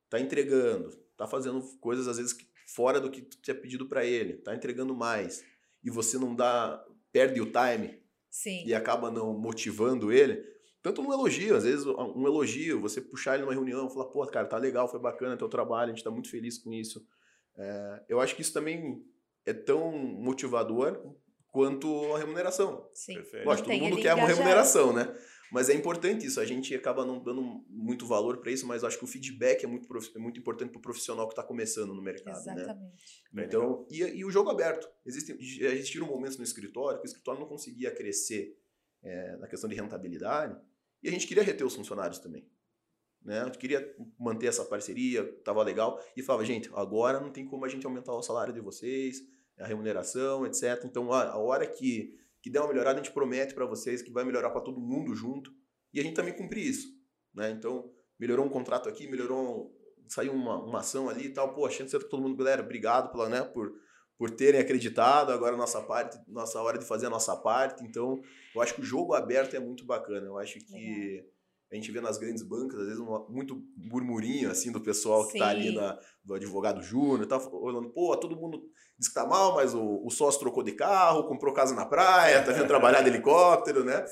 está entregando, está fazendo coisas às vezes fora do que tu tinha pedido para ele, está entregando mais, e você não dá, perde o time Sim. e acaba não motivando ele, tanto no elogio, às vezes um elogio, você puxar ele numa reunião, falar, pô, cara, tá legal, foi bacana teu trabalho, a gente tá muito feliz com isso. É, eu acho que isso também é tão motivador quanto a remuneração. Sim. Lógico, todo mundo quer uma remuneração, né? Mas é importante isso, a gente acaba não dando muito valor para isso, mas eu acho que o feedback é muito, é muito importante para o profissional que está começando no mercado. Né? Exatamente. Né? Então, e, e, o jogo aberto. Existem, existiram momentos no escritório que o escritório não conseguia crescer é, na questão de rentabilidade, e a gente queria reter os funcionários também. Né? A gente queria manter essa parceria, tava legal. E falava, gente, agora não tem como a gente aumentar o salário de vocês, a remuneração, etc. Então, a, a hora que, que der uma melhorada, a gente promete para vocês que vai melhorar para todo mundo junto. E a gente também cumpre isso. Né? Então, melhorou um contrato aqui, melhorou, saiu uma, uma ação ali e tal. Pô, achando que todo mundo, galera, obrigado pela, né, por por terem acreditado. Agora nossa parte, nossa hora de fazer a nossa parte. Então, eu acho que o jogo aberto é muito bacana. Eu acho que a gente vê nas grandes bancas, às vezes, um, muito murmurinho assim do pessoal que está ali na, do advogado júnior, tá falando, pô, todo mundo diz que tá mal, mas o, o sócio trocou de carro, comprou casa na praia, tá vindo trabalhar de helicóptero, né?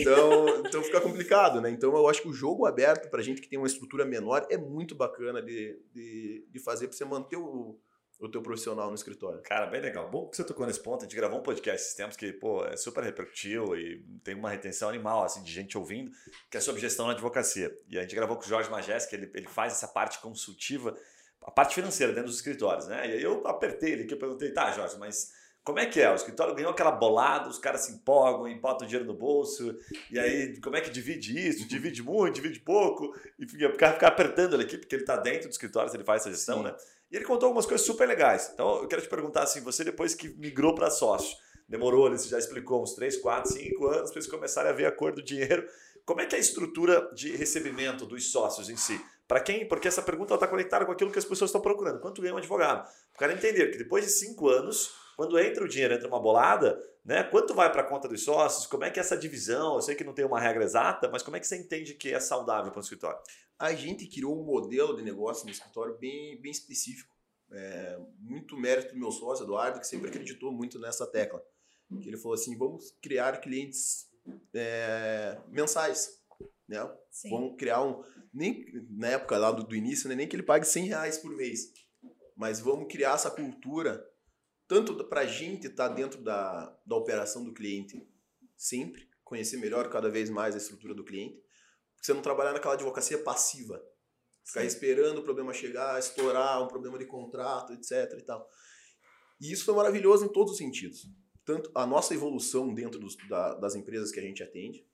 Então, então fica complicado, né? Então eu acho que o jogo aberto pra gente que tem uma estrutura menor é muito bacana de, de, de fazer para você manter o o teu profissional no escritório? Cara, bem legal. Bom que você tocou nesse ponto. A gente gravou um podcast esses tempos que, pô, é super repercutiu e tem uma retenção animal, assim, de gente ouvindo, que é sobre gestão na advocacia. E a gente gravou com o Jorge Magés, que ele, ele faz essa parte consultiva, a parte financeira dentro dos escritórios, né? E aí eu apertei ele aqui, eu perguntei, tá, Jorge, mas como é que é? O escritório ganhou aquela bolada, os caras se empolgam, botam o dinheiro no bolso, e aí como é que divide isso? Divide muito, divide pouco, e fica, fica apertando ele aqui, porque ele está dentro do escritório, ele faz essa gestão, Sim. né? E ele contou algumas coisas super legais. Então eu quero te perguntar assim, você depois que migrou para sócio, demorou, você já explicou uns 3, 4, 5 anos para eles começarem a ver a cor do dinheiro. Como é que é a estrutura de recebimento dos sócios em si? Para quem? Porque essa pergunta está conectada com aquilo que as pessoas estão procurando. Quanto ganha um advogado? O cara entender que depois de 5 anos, quando entra o dinheiro, entra uma bolada, né? Quanto vai para a conta dos sócios? Como é que é essa divisão? Eu sei que não tem uma regra exata, mas como é que você entende que é saudável para o escritório? A gente criou um modelo de negócio no escritório bem, bem específico. É, muito mérito do meu sócio, Eduardo, que sempre acreditou muito nessa tecla. Que ele falou assim: vamos criar clientes é, mensais. Né? Sim. Vamos criar um. Nem na época lá do, do início, né? nem que ele pague 100 reais por mês. Mas vamos criar essa cultura, tanto para a gente estar tá dentro da, da operação do cliente sempre, conhecer melhor cada vez mais a estrutura do cliente, porque você não trabalhar naquela advocacia passiva. Ficar Sim. esperando o problema chegar, estourar um problema de contrato, etc. e tal. E isso foi maravilhoso em todos os sentidos. Tanto a nossa evolução dentro dos, da, das empresas que a gente atende,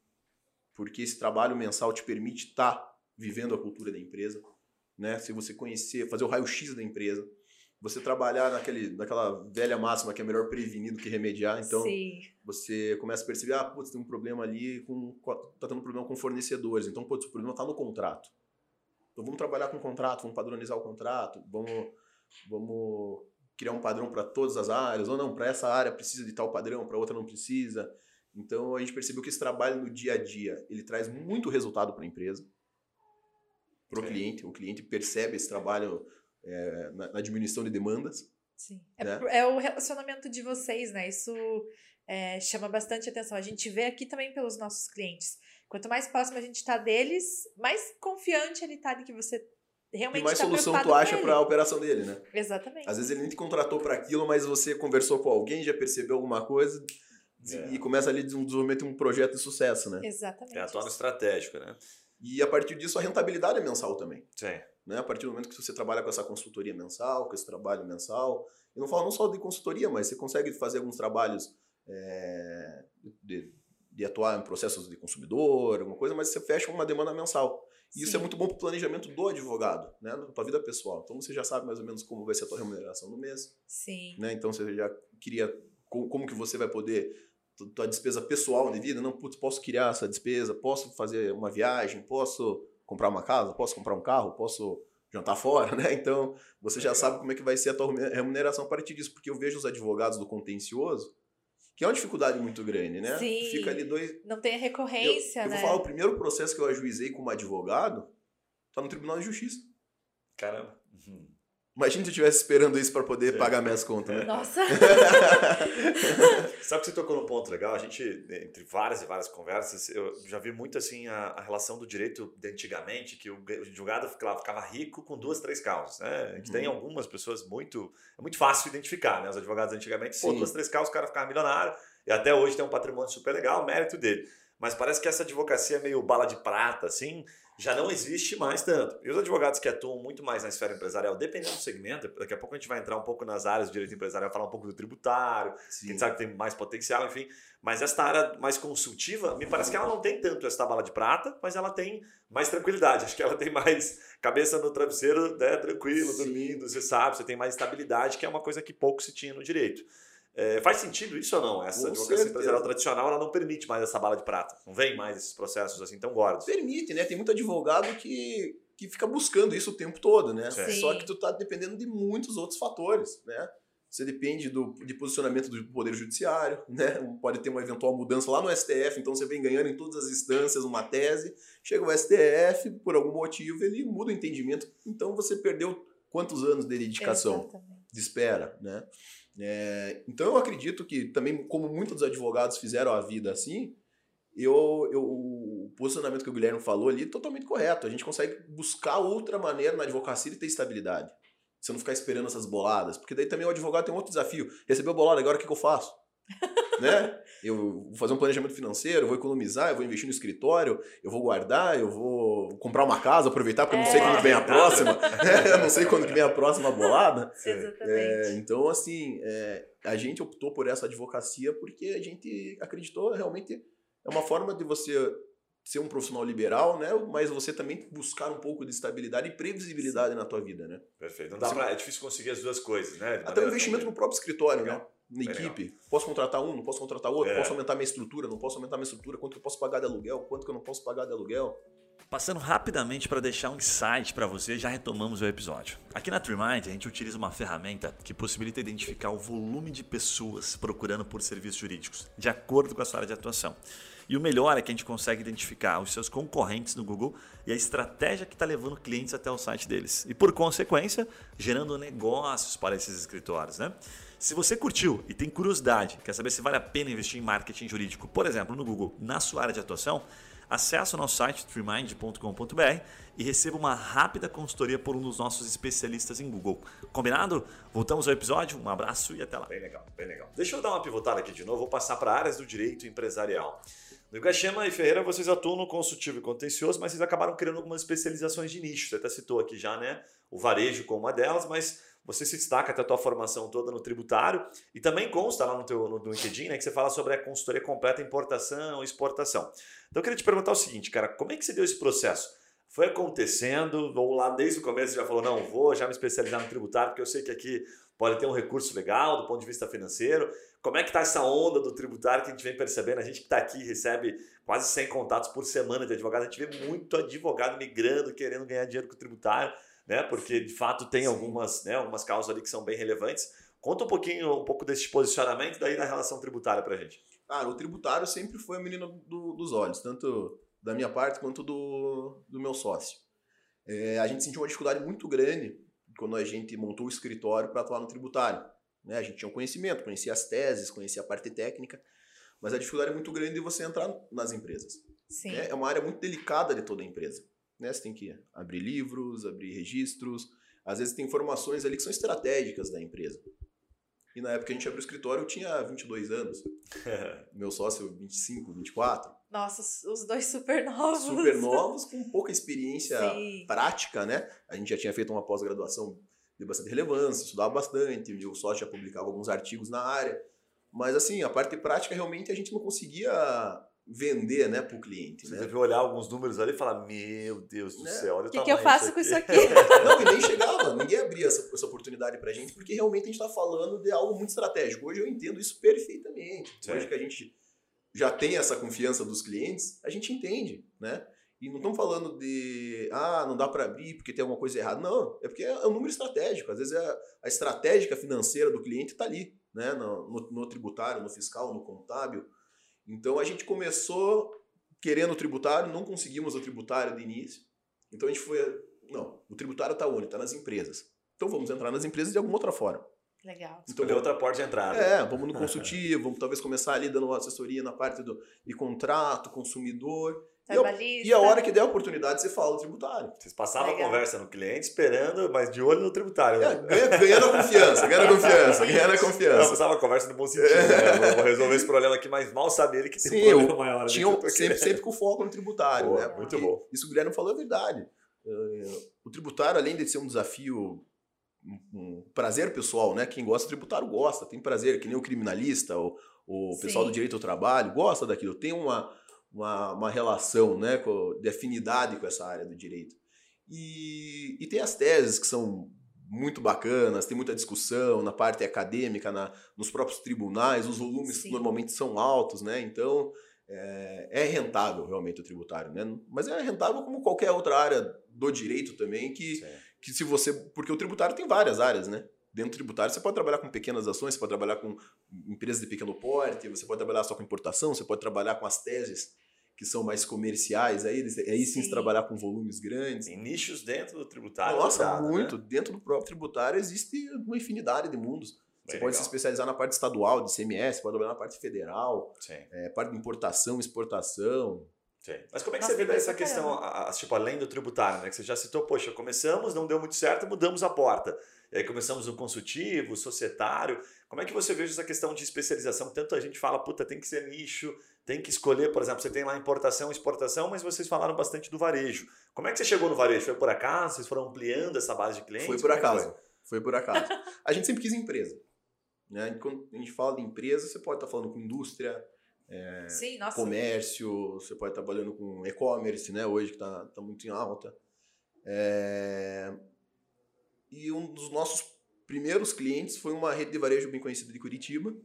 porque esse trabalho mensal te permite estar tá vivendo a cultura da empresa, né? Se você conhecer, fazer o raio-x da empresa, você trabalhar naquele, naquela velha máxima que é melhor prevenir do que remediar, então Sim. você começa a perceber, ah, putz, tem um problema ali com tá tendo um problema com fornecedores, então putz, o problema está no contrato. Então vamos trabalhar com o contrato, vamos padronizar o contrato, vamos vamos criar um padrão para todas as áreas, ou não, para essa área precisa de tal padrão, para outra não precisa. Então a gente percebeu que esse trabalho no dia a dia ele traz muito resultado para a empresa, para o é. cliente. O cliente percebe esse trabalho é, na, na, diminuição de demandas. Sim. É né? É, é, o relacionamento de vocês, né? Isso é, chama bastante atenção. A gente vê aqui também pelos nossos clientes. Quanto mais próximo a gente está deles, mais confiante ele está de que você realmente E mais tá solução tu acha para a operação dele, né? Exatamente. Às vezes ele nem te contratou para aquilo, mas você conversou com alguém, já percebeu alguma coisa é. E começa ali um desenvolvimento de um projeto de sucesso, né? Exatamente. É a tona estratégica, né? E a partir disso a rentabilidade é mensal também. Sim. Né? A partir do momento que você trabalha com essa consultoria mensal, com esse trabalho mensal, eu não falo não só de consultoria, mas você consegue fazer alguns trabalhos é, de, de, atuar em processos de consumidor, alguma coisa, mas você fecha uma demanda mensal. E Sim. isso é muito bom para o planejamento do advogado, né? Da tua vida pessoal. Então você já sabe mais ou menos como vai ser a tua remuneração no mês. Sim. Né? Então você já queria como que você vai poder tua despesa pessoal de vida, não, putz, posso criar essa despesa, posso fazer uma viagem, posso comprar uma casa, posso comprar um carro, posso jantar (laughs) fora, né? Então, você já sabe como é que vai ser a tua remuneração a partir disso, porque eu vejo os advogados do contencioso, que é uma dificuldade muito grande, né? Sim. Fica ali dois... Não tem a recorrência, eu, eu né? vou falar, o primeiro processo que eu ajuizei como advogado tá no Tribunal de Justiça. Caramba. Uhum. Imagina se eu estivesse esperando isso para poder Sim. pagar minhas contas, né? Nossa! Sabe que você tocou num ponto legal? A gente, entre várias e várias conversas, eu já vi muito assim a, a relação do direito de antigamente, que o, o julgado ficava, ficava, rico com duas, três causas, né? A gente uhum. tem algumas pessoas muito... É muito fácil identificar, né? Os advogados antigamente, Sim. pô, duas, três causas, o cara ficava milionário, e até hoje tem um patrimônio super legal, mérito dele. Mas parece que essa advocacia é meio bala de prata, assim, já não existe mais tanto. E os advogados que atuam muito mais na esfera empresarial, dependendo do segmento, daqui a pouco a gente vai entrar um pouco nas áreas do direito empresarial, falar um pouco do tributário, Sim. gente sabe que tem mais potencial, enfim. Mas esta área mais consultiva, me parece que ela não tem tanto essa bala de prata, mas ela tem mais tranquilidade. Acho que ela tem mais cabeça no travesseiro, né, tranquilo, Sim. dormindo, você sabe, você tem mais estabilidade, que é uma coisa que pouco se tinha no direito. É, faz sentido isso ou não? Essa Com advocacia certeza. empresarial tradicional ela não permite mais essa bala de prata. Não vem mais esses processos assim tão gordos. Permite, né? Tem muito advogado que, que fica buscando isso o tempo todo, né? Sim. Só que tu tá dependendo de muitos outros fatores, né? Você depende do, de posicionamento do Poder Judiciário, né? Pode ter uma eventual mudança lá no STF, então você vem ganhando em todas as instâncias uma tese, chega o STF, por algum motivo, ele muda o entendimento, então você perdeu quantos anos de dedicação, Exatamente. de espera, né? É, então eu acredito que também, como muitos advogados fizeram a vida assim, eu, eu, o posicionamento que o Guilherme falou ali é totalmente correto. A gente consegue buscar outra maneira na advocacia de ter estabilidade. Você não ficar esperando essas boladas. Porque daí também o advogado tem um outro desafio. Recebeu bolada, agora o que, que eu faço? Né? Eu vou fazer um planejamento financeiro, eu vou economizar, eu vou investir no escritório, eu vou guardar, eu vou comprar uma casa, aproveitar, porque eu não sei quando vem a próxima. né? Eu não sei quando vem a próxima bolada. (laughs) Exatamente. É, então, assim, é, a gente optou por essa advocacia porque a gente acreditou realmente é uma forma de você ser um profissional liberal, né? Mas você também buscar um pouco de estabilidade e previsibilidade na tua vida, né? Perfeito. Não dá pra, é difícil conseguir as duas coisas, né? Até o investimento no próprio escritório, né? na equipe. Posso contratar um, não posso contratar outro, é. posso aumentar minha estrutura, não posso aumentar minha estrutura, quanto eu posso pagar de aluguel, quanto que eu não posso pagar de aluguel. Passando rapidamente para deixar um insight para você, já retomamos o episódio. Aqui na TreeMind a gente utiliza uma ferramenta que possibilita identificar o volume de pessoas procurando por serviços jurídicos, de acordo com a sua área de atuação. E o melhor é que a gente consegue identificar os seus concorrentes no Google e a estratégia que está levando clientes até o site deles. E por consequência, gerando negócios para esses escritórios, né? Se você curtiu e tem curiosidade, quer saber se vale a pena investir em marketing jurídico, por exemplo, no Google, na sua área de atuação, acesse o nosso site freemind.com.br e receba uma rápida consultoria por um dos nossos especialistas em Google. Combinado? Voltamos ao episódio, um abraço e até lá. Bem legal, bem legal. Deixa eu dar uma pivotada aqui de novo, vou passar para áreas do direito empresarial. No Gachema e Ferreira, vocês atuam no consultivo e contencioso, mas vocês acabaram criando algumas especializações de nicho. Você até citou aqui já, né? O varejo como uma delas, mas você se destaca até a tua formação toda no tributário e também consta lá no teu no, no LinkedIn, né, que você fala sobre a consultoria completa importação e exportação. Então eu queria te perguntar o seguinte, cara, como é que você deu esse processo? Foi acontecendo, ou lá desde o começo você já falou, não, vou já me especializar no tributário, porque eu sei que aqui pode ter um recurso legal do ponto de vista financeiro. Como é que está essa onda do tributário que a gente vem percebendo? A gente que está aqui recebe quase 100 contatos por semana de advogado, a gente vê muito advogado migrando, querendo ganhar dinheiro com o tributário né? Porque de fato tem algumas, né, algumas causas ali que são bem relevantes. Conta um pouquinho, um pouco desse posicionamento daí na relação tributária para gente. Ah, o tributário sempre foi a menina do, dos olhos, tanto da minha parte quanto do, do meu sócio. É, a gente sentiu uma dificuldade muito grande quando a gente montou o escritório para atuar no tributário. Né? A gente tinha um conhecimento, conhecia as teses, conhecia a parte técnica, mas a dificuldade é muito grande de você entrar nas empresas. Sim. É, é uma área muito delicada de toda a empresa. Né? Você tem que abrir livros, abrir registros. Às vezes tem informações ali que são estratégicas da empresa. E na época que a gente abriu o escritório, eu tinha 22 anos. (laughs) Meu sócio, 25, 24. Nossa, os dois super novos. Super (laughs) novos, com pouca experiência Sim. prática, né? A gente já tinha feito uma pós-graduação de bastante relevância, estudava bastante, meu sócio já publicava alguns artigos na área. Mas assim, a parte prática realmente a gente não conseguia vender né, para o cliente. Você né? deve olhar alguns números ali e falar: Meu Deus do Né? céu, olha o O que, que eu faço com isso aqui? (laughs) Não, e nem chegava, ninguém abria essa, essa oportunidade pra gente, porque realmente a gente está falando de algo muito estratégico. Hoje eu entendo isso perfeitamente. Sim. Hoje que a gente já tem essa confiança dos clientes, a gente entende, né? E não estamos falando de, ah, não dá para abrir porque tem alguma coisa errada. Não, é porque é um número estratégico. Às vezes é a, a estratégica financeira do cliente está ali, né? No, no, no tributário, no fiscal, no contábil. Então a gente começou querendo o tributário, não conseguimos o tributário de início. Então a gente foi, não, o tributário está onde? Está nas empresas. Então vamos entrar nas empresas de alguma outra forma. Legal. Então, Escolher outra porta de entrada. é, vamos no (laughs) consultivo, vamos talvez começar ali dando uma assessoria na parte do, de contrato, consumidor. E e a hora que der a oportunidade, você fala do tributário. Vocês passavam a conversa no cliente esperando, mas de olho no tributário. É, né? ganha- ganhando a confiança, ganhando a confiança, ganhando a (laughs) Não, confiança. passava a conversa no bom sentido. Né? Vou resolver esse problema aqui, mas mal sabe ele que tem Sim, um problema maior. Tinha sempre, sempre com foco no tributário. Boa, né? muito Porque bom. Isso que o Guilherme falou é verdade. É, O tributário, além de ser um desafio, um prazer pessoal, né? Quem gosta do tributário gosta, tem prazer, que nem o criminalista, o, o pessoal Sim. do direito ao trabalho gosta daquilo, tem uma, uma, uma relação né, com- de afinidade com essa área do direito. E, e tem as teses que são muito bacanas, tem muita discussão na parte acadêmica, na, nos próprios tribunais, os volumes Sim. normalmente são altos, né? Então é, é rentável realmente o tributário, né? Mas é rentável como qualquer outra área do direito também, que, Sim. Que se você. Porque o tributário tem várias áreas, né? Dentro do tributário, você pode trabalhar com pequenas ações, você pode trabalhar com empresas de pequeno porte, você pode trabalhar só com importação, você pode trabalhar com as teses que são mais comerciais, aí, aí sim, Sim. se trabalhar com volumes grandes. Tem nichos dentro do tributário. Nossa, né? muito. Dentro do próprio tributário existe uma infinidade de mundos. Você Bem pode se legal. especializar na parte estadual, de CMS, pode trabalhar na parte federal, é, parte de importação, exportação. Sim. Mas como é que Nossa, você vê essa questão, a- a- tipo, além do tributário, né? Que você já citou, poxa, começamos, não deu muito certo, mudamos a porta. E aí começamos no consultivo, societário. Como é que você vê essa questão de especialização? Tanto a gente fala, puta, tem que ser nicho, tem que escolher, por exemplo, você tem lá importação, exportação, mas vocês falaram bastante do varejo. Como é que você chegou no varejo? Foi por acaso? Vocês foram ampliando essa base de clientes? Foi por é acaso. Foi por acaso. a gente sempre quis empresa. Né? Quando a gente fala de empresa, você pode estar falando com indústria, Sim, nossa. comércio, você pode estar trabalhando com e-commerce, né? Hoje que está tá muito em alta. É, E um dos nossos primeiros clientes foi uma rede de varejo bem conhecida de Curitiba,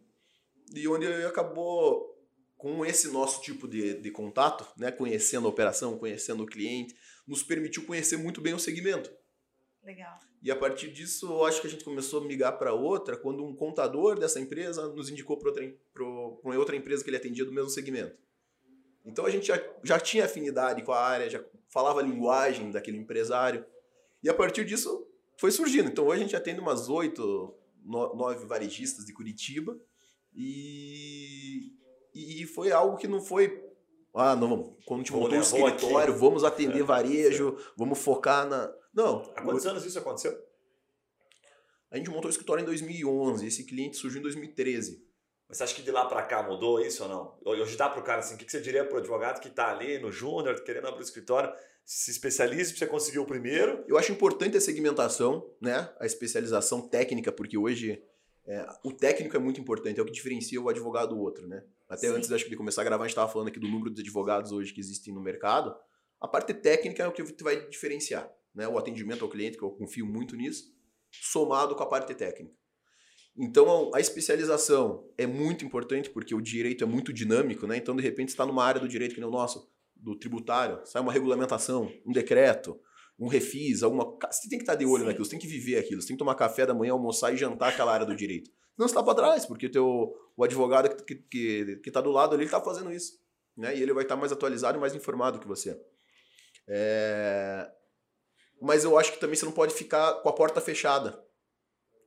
e onde acabou com esse nosso tipo de, de contato, né? Conhecendo a operação, conhecendo o cliente, nos permitiu conhecer muito bem o segmento. Legal. E a partir disso, eu acho que a gente começou a migrar para outra quando um contador dessa empresa nos indicou para outra, pra uma outra empresa que ele atendia do mesmo segmento. Então a gente já, já tinha afinidade com a área, já falava a linguagem daquele empresário. E a partir disso foi surgindo. Então hoje a gente atende umas oito, no- nove varejistas de Curitiba. E, e foi algo que não foi Ah, não, vamos. Quando a gente montou o aqui. escritório, vamos atender É, varejo, vamos focar na. Não, Há quantos anos isso aconteceu? a gente montou o escritório em 2011, esse cliente surgiu em 2013. Mas você acha que de lá pra cá mudou isso ou não? Hoje dá pro cara assim, o que você diria pro advogado que tá ali no júnior, querendo abrir o escritório, se especialize pra você conseguir o primeiro? Eu acho importante a segmentação, né? A especialização técnica, porque hoje é, o técnico é muito importante, é o que diferencia o advogado do outro, né? Até Sim. antes acho que de começar a gravar, a gente estava falando aqui do número de advogados hoje que existem no mercado. A parte técnica é o que vai diferenciar, né? O atendimento ao cliente, que eu confio muito nisso, somado com a parte técnica. Então, a especialização é muito importante porque o direito é muito dinâmico, né? Então, de repente, você está numa área do direito que nem o nosso, do tributário, sai uma regulamentação, um decreto, um refis, alguma. Você tem que estar de olho Sim. naquilo, você tem que viver aquilo, você tem que tomar café da manhã, almoçar e jantar aquela área do direito. Senão você está para trás, porque o, teu, o advogado que, que, que, que tá do lado ali está fazendo isso. Né? E ele vai estar mais atualizado e mais informado que você. É... Mas eu acho que também você não pode ficar com a porta fechada.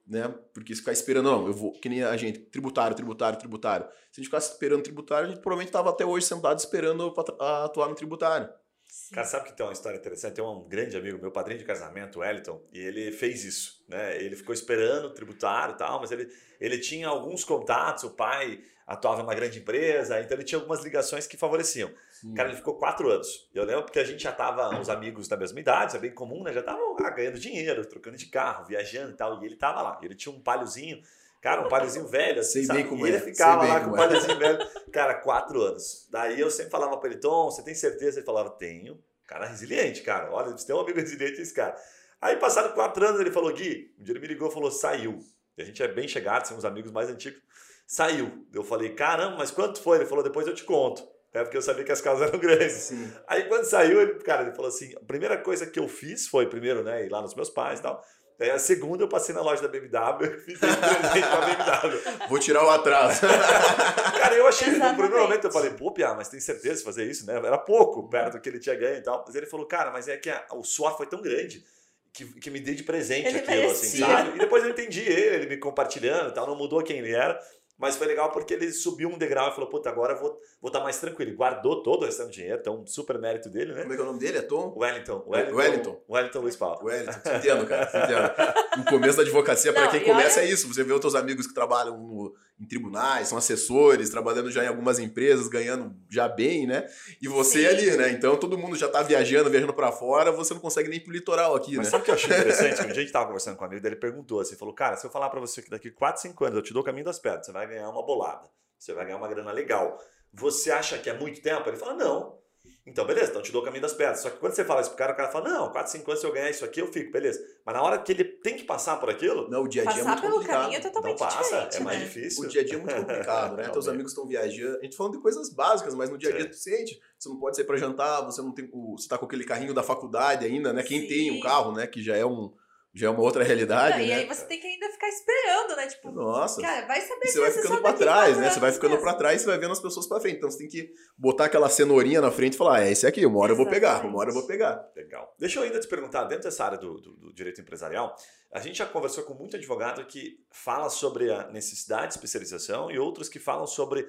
Né? Porque se ficar esperando, não, eu vou, que nem a gente, tributário, tributário, tributário. Se a gente ficasse esperando tributário, a gente provavelmente estava até hoje sentado esperando para atuar no tributário. Sim. Cara, sabe que tem uma história interessante? Tem um grande amigo, meu padrinho de casamento, o Wellington, e ele fez isso, né? Ele ficou esperando o tributário e tal, mas ele, ele tinha alguns contatos, o pai atuava em uma grande empresa, então ele tinha algumas ligações que favoreciam. Cara, ele ficou quatro anos. Eu lembro porque a gente já tava, uns amigos da mesma idade, isso é bem comum, né? Já estavam ah, ganhando dinheiro, trocando de carro, viajando e tal. E ele tava lá. Ele tinha um palhozinho, cara, um palhozinho velho, assim, Sei sabe? bem como e ele é, ficava sei lá com o como é. palhozinho velho. Cara, quatro anos. Daí eu sempre falava pra ele, Tom, você tem certeza? Ele falava, tenho. Cara, resiliente, cara. Olha, você tem um amigo resiliente, esse cara. Aí, passado quatro anos, ele falou, Gui, um dia ele me ligou e falou, saiu. E a gente é bem chegado, são uns amigos mais antigos. Saiu. Eu falei, caramba, mas quanto foi? Ele falou, depois eu te conto. É porque eu sabia que as casas eram grandes. Sim. Aí quando saiu, ele, cara, ele falou assim: a primeira coisa que eu fiz foi, primeiro, né, ir lá nos meus pais e tal. Aí a segunda eu passei na loja da BMW e (laughs) fiz um presente pra BMW. Vou tirar o atraso. (laughs) Cara, eu achei, no primeiro Exatamente. momento eu falei, pô, Pia, mas tem certeza de fazer isso, né? Era pouco perto do que ele tinha ganho e tal. Mas ele falou, cara, mas é que a- o suor foi tão grande que, que me dei de presente Ele aquilo, assim, merecia. sabe? E depois eu entendi ele, ele me compartilhando e tal, não mudou quem ele era. Mas foi legal porque ele subiu um degrau e falou, puta, agora eu vou estar vou tá mais tranquilo. Ele guardou todo o restante do dinheiro, então um super mérito dele, né? Como é que é o nome dele? É Tom? Wellington. Wellington. Wellington Luiz Paulo. Wellington, te entendo, cara, te entendo. O começo da advocacia, Não, quem começa, olha- é isso. Você vê os teus amigos que trabalham no- em tribunais, são assessores, trabalhando já em algumas empresas, ganhando já bem, né? E você Sim. ali, né? Então todo mundo já tá viajando, viajando pra fora, você não consegue nem ir pro litoral aqui, Mas né? sabe o que eu achei interessante? (laughs) Um dia a gente tava conversando com um amigo dele, ele perguntou assim, falou, cara, se eu falar pra você que daqui 4, 5 anos eu te dou o caminho das pedras, você vai ganhar uma bolada, você vai ganhar uma grana legal. Você acha que é muito tempo? Ele fala, não. Então, beleza, então eu te dou o caminho das pedras. Só que quando você fala isso pro cara, o cara fala, não, 4, 5 anos se eu ganhar isso aqui, eu fico, beleza. Mas na hora que ele tem que passar por aquilo, Não, o dia a dia é Passar muito pelo complicado. caminho é não totalmente passa, diferente, é mais né? difícil. O dia a dia é muito complicado, né? (laughs) Teus amigos estão viajando. A gente tá falando de coisas básicas, mas no dia a dia Sim. tu sente. Você não pode sair pra jantar, você não tem. Você tá com aquele carrinho da faculdade ainda, né? Quem tem um Sim. carro, né? Que já é um. Já é uma outra realidade, Não, e né? aí você tem que ainda ficar esperando, né? Tipo, Nossa. cara, vai saber E se você vai ficando pra daqui trás, né? Você vai ficando pra trás e você vai vendo as pessoas pra frente. Então você tem que botar aquela cenourinha na frente e falar: ah, é esse aqui, uma hora eu vou pegar, Exatamente. uma hora eu vou pegar. Legal. Deixa eu ainda te perguntar, dentro dessa área do, do- do direito empresarial, a gente já conversou com muito advogado que fala sobre a necessidade de especialização e outros que falam sobre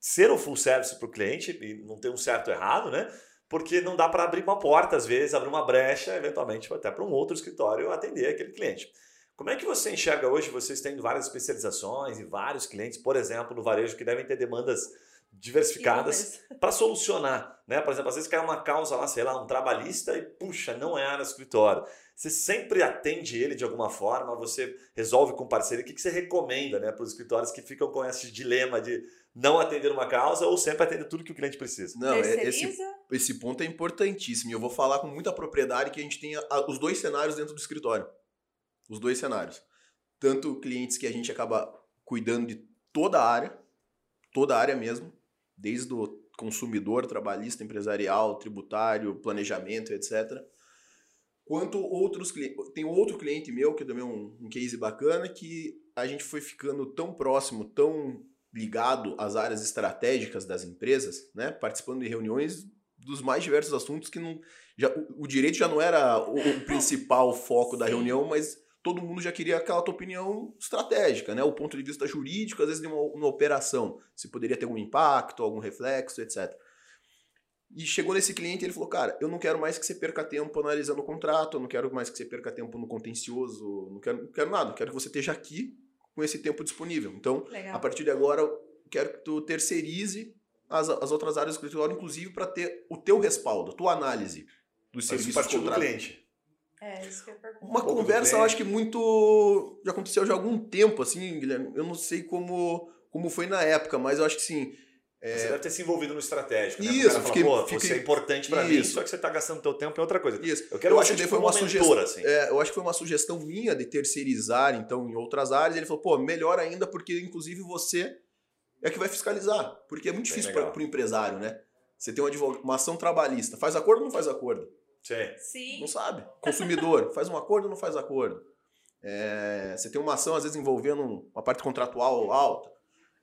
ser o full service para o cliente, e não tem um certo ou errado, né? Porque não dá para abrir uma porta, às vezes, abrir uma brecha, eventualmente até para um outro escritório atender aquele cliente. Como é que você enxerga hoje, vocês tendo várias especializações e vários clientes, por exemplo, no varejo, que devem ter demandas diversificadas (laughs) para solucionar, né? Por exemplo, às vezes cai uma causa lá, sei lá, um trabalhista e puxa, não é área escritório. Você sempre atende ele de alguma forma, você resolve com parceria. O que que você recomenda, né, para os escritórios que ficam com esse dilema de não atender uma causa ou sempre atender tudo que o cliente precisa? Não, é- esse, esse ponto é importantíssimo. E eu vou falar com muita propriedade que a gente tem a- os dois cenários dentro do escritório. Os dois cenários. Tanto clientes que a gente acaba cuidando de toda a área, toda a área mesmo, desde o consumidor, trabalhista, empresarial, tributário, planejamento, etc. Quanto outros clientes. Tem outro cliente meu, que também é um, um case bacana, que a gente foi ficando tão próximo, tão ligado às áreas estratégicas das empresas, né? Participando de reuniões dos mais diversos assuntos que não. Já, o, o direito já não era o, o (laughs) principal foco da Sim. reunião, mas todo mundo já queria aquela tua opinião estratégica, né? O ponto de vista jurídico, às vezes, de uma, uma operação. Se poderia ter algum impacto, algum reflexo, etc. E chegou nesse cliente e ele falou: Cara, eu não quero mais que você perca tempo analisando o contrato, eu não quero mais que você perca tempo no contencioso, não quero, não quero nada, eu quero que você esteja aqui com esse tempo disponível. Então, Legal. a partir de agora, eu quero que tu terceirize as, as outras áreas do escritório, inclusive para ter o teu respaldo, a tua análise dos serviços do cliente. É, isso que eu ia perguntar. Uma Um pouco conversa, eu acho que muito. Já aconteceu já há algum tempo, assim, Guilherme. Eu não sei como, como foi na época, mas eu acho que sim. Você deve ter se envolvido no estratégico. Né? É. Isso, cara fiquei- fala, Pô, fiquei- você é importante pra mim, Isso. só que você tá gastando teu tempo em outra coisa. Isso. Eu quero Eu você acho que tipo, foi uma uma sugestão- assim. É, eu acho que foi uma sugestão minha de terceirizar, então, em outras áreas. Ele falou, pô, melhor ainda, porque inclusive você é que vai fiscalizar. Porque é muito Bem difícil para o empresário, né? Você tem um advogado, uma ação trabalhista. Faz acordo ou não faz acordo? Sim. Sim. Não sabe. Consumidor, (laughs) faz um acordo ou não faz acordo? É, você tem uma ação, às vezes, envolvendo um- uma parte contratual alta.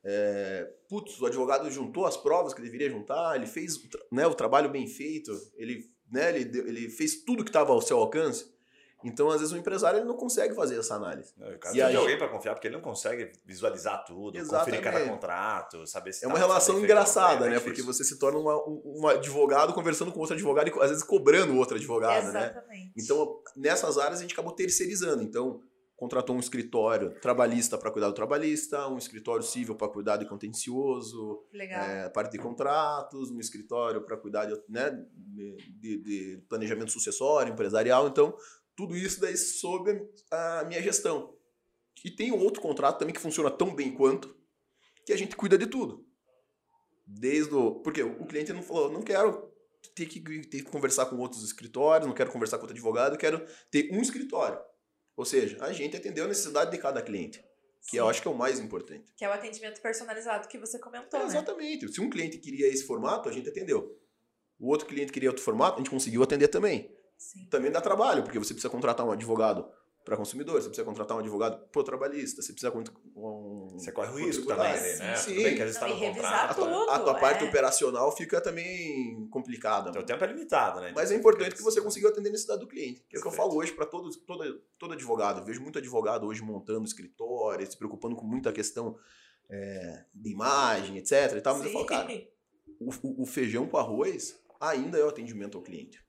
É, putz, o advogado juntou as provas que deveria juntar, ele fez né, o trabalho bem feito, ele, né, ele, ele fez tudo que estava ao seu alcance. Então, às vezes, o empresário ele não consegue fazer essa análise. O cara E aí- de alguém pra confiar, porque ele não consegue visualizar tudo, conferir cada Exatamente. contrato, saber se É tá- uma tá relação não, engraçada, é né? Porque você se torna uma- um, advogado conversando com outro advogado e, às vezes, cobrando o outro advogado, né? Exatamente. Então, nessas áreas a gente acabou terceirizando. Então, contratou um escritório trabalhista para cuidar do trabalhista, um escritório civil para cuidar do contencioso, é, parte de contratos, um escritório para cuidar de, né, de, de- planejamento sucessório, empresarial. Então, tudo isso daí sob a minha gestão. E tem um outro contrato também que funciona tão bem quanto, que a gente cuida de tudo. Desde o. Porque o cliente não falou, não quero ter que, ter que conversar com outros escritórios, não quero conversar com outro advogado, eu quero ter um escritório. Ou seja, a gente atendeu a necessidade de cada cliente, que eu Sim. acho que é o mais importante. Que é o atendimento personalizado que você comentou, É, né? exatamente. Se um cliente queria esse formato, a gente atendeu. O outro cliente queria outro formato, a gente conseguiu atender também. Sim. Também dá trabalho, porque você precisa contratar um advogado para consumidor, você precisa contratar um advogado pro trabalhista, você precisa um Você corre o risco também, ali, né? Sim. Tudo bem que às vezes tá no contrato. tudo. A tua parte é. operacional fica também complicada. Teu tempo é limitado, né? Mas é Então, importante que você conseguiu atender a necessidade do cliente. Que é o que eu falo hoje para todo, todo, todo advogado. Eu vejo muito advogado hoje montando escritório, se preocupando com muita questão é, de imagem, etc. E tal, mas eu falo, cara, Sim. o, o- o feijão com arroz ainda é o atendimento ao cliente.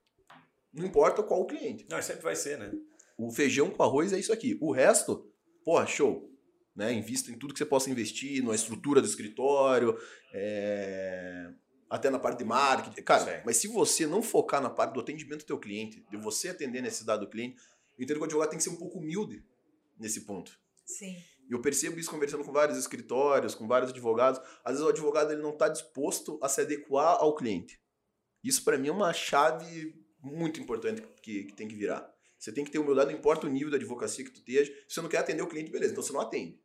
Não importa qual o cliente. Não, sempre vai ser, né? O feijão com arroz é isso aqui. O resto, porra, show. Né? Invista em tudo que você possa investir, na estrutura do escritório, é, até na parte de marketing. Cara, Sim. mas se você não focar na parte do atendimento do teu cliente, de você atender a necessidade do cliente, eu entendo que o advogado tem que ser um pouco humilde nesse ponto. Sim. E eu percebo isso conversando com vários escritórios, com vários advogados. Às vezes o advogado ele não está disposto a se adequar ao cliente. Isso para mim é uma chave muito importante que, que tem que virar. Você tem que ter humildade, não importa o nível da advocacia que tu esteja. Se você não quer atender o cliente, beleza, então você não atende.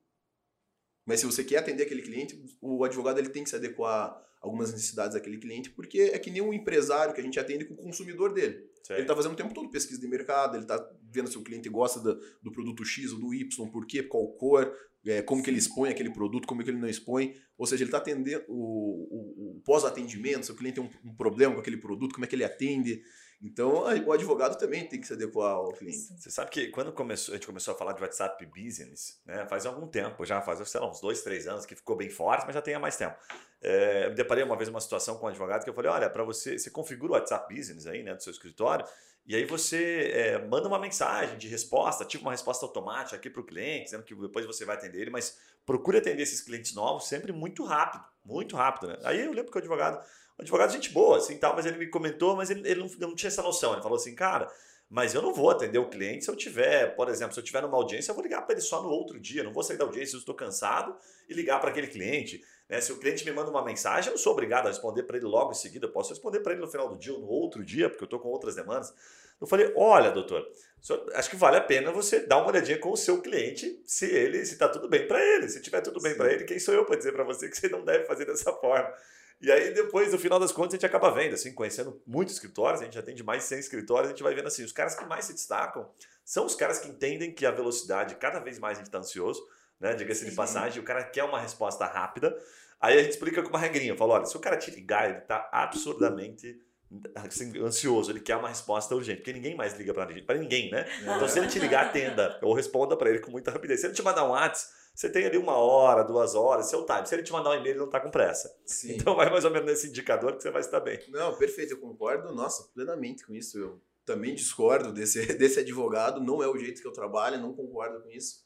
Mas se você quer atender aquele cliente, o advogado ele tem que se adequar a algumas necessidades daquele cliente, porque é que nem um empresário que a gente atende com o consumidor dele. Sei. Ele está fazendo o tempo todo pesquisa de mercado, ele está vendo se o cliente gosta do, do produto X ou do Y, por quê, qual cor, é, como que ele expõe aquele produto, como que ele não expõe. Ou seja, ele está atendendo o, o- o pós-atendimento, se o cliente tem um, um problema com aquele produto, como é que ele atende. Então, o advogado também tem que se adequar ao cliente. Você sabe que quando começou, a gente começou a falar de WhatsApp Business, né, faz algum tempo, já faz, sei lá, uns dois, três anos que ficou bem forte, mas já tem há mais tempo. É, eu me deparei uma vez uma situação com um advogado que eu falei, olha, para você, você configura o WhatsApp Business aí, né, do seu escritório, e aí você é, manda uma mensagem de resposta, tipo uma resposta automática aqui para o cliente, dizendo que depois você vai atender ele, mas procure atender esses clientes novos sempre muito rápido, muito rápido, né? Aí eu lembro que o advogado, o advogado gente boa, assim, tal, mas ele me comentou, mas ele, ele não, não tinha essa noção. Ele falou assim, cara, mas eu não vou atender o cliente se eu tiver, por exemplo, se eu tiver numa audiência, eu vou ligar para ele só no outro dia, não vou sair da audiência, eu estou cansado e ligar para aquele cliente. Né? Se o cliente me manda uma mensagem, eu não sou obrigado a responder para ele logo em seguida, eu posso responder para ele no final do dia ou no outro dia, porque eu estou com outras demandas. Eu falei, olha, doutor, acho que vale a pena você dar uma olhadinha com o seu cliente, se ele, se tá tudo bem para ele. Se tiver tudo bem para ele, quem sou eu para dizer para você que você não deve fazer dessa forma? E aí, depois, no final das contas, a gente acaba vendo, assim, conhecendo muitos escritórios, a gente atende mais de 100 escritórios, a gente vai vendo assim, os caras que mais se destacam são os caras que entendem que a velocidade, cada vez mais a gente está ansioso, né? Diga-se de passagem, o cara quer uma resposta rápida. Aí a gente explica com uma regrinha, fala, olha, se o cara te ligar, ele tá absurdamente assim, ansioso, ele quer uma resposta urgente, porque ninguém mais liga para ninguém, né? Então se ele te ligar, atenda, ou responda para ele com muita rapidez. Se ele te mandar um WhatsApp, você tem ali uma hora, duas horas, seu time. Se ele te mandar um e-mail, ele não está com pressa. Sim. Então vai mais ou menos nesse indicador que você vai estar bem. Não, perfeito, eu concordo, nossa, plenamente com isso. Eu também discordo desse, (laughs) desse advogado, não é o jeito que eu trabalho, não concordo com isso.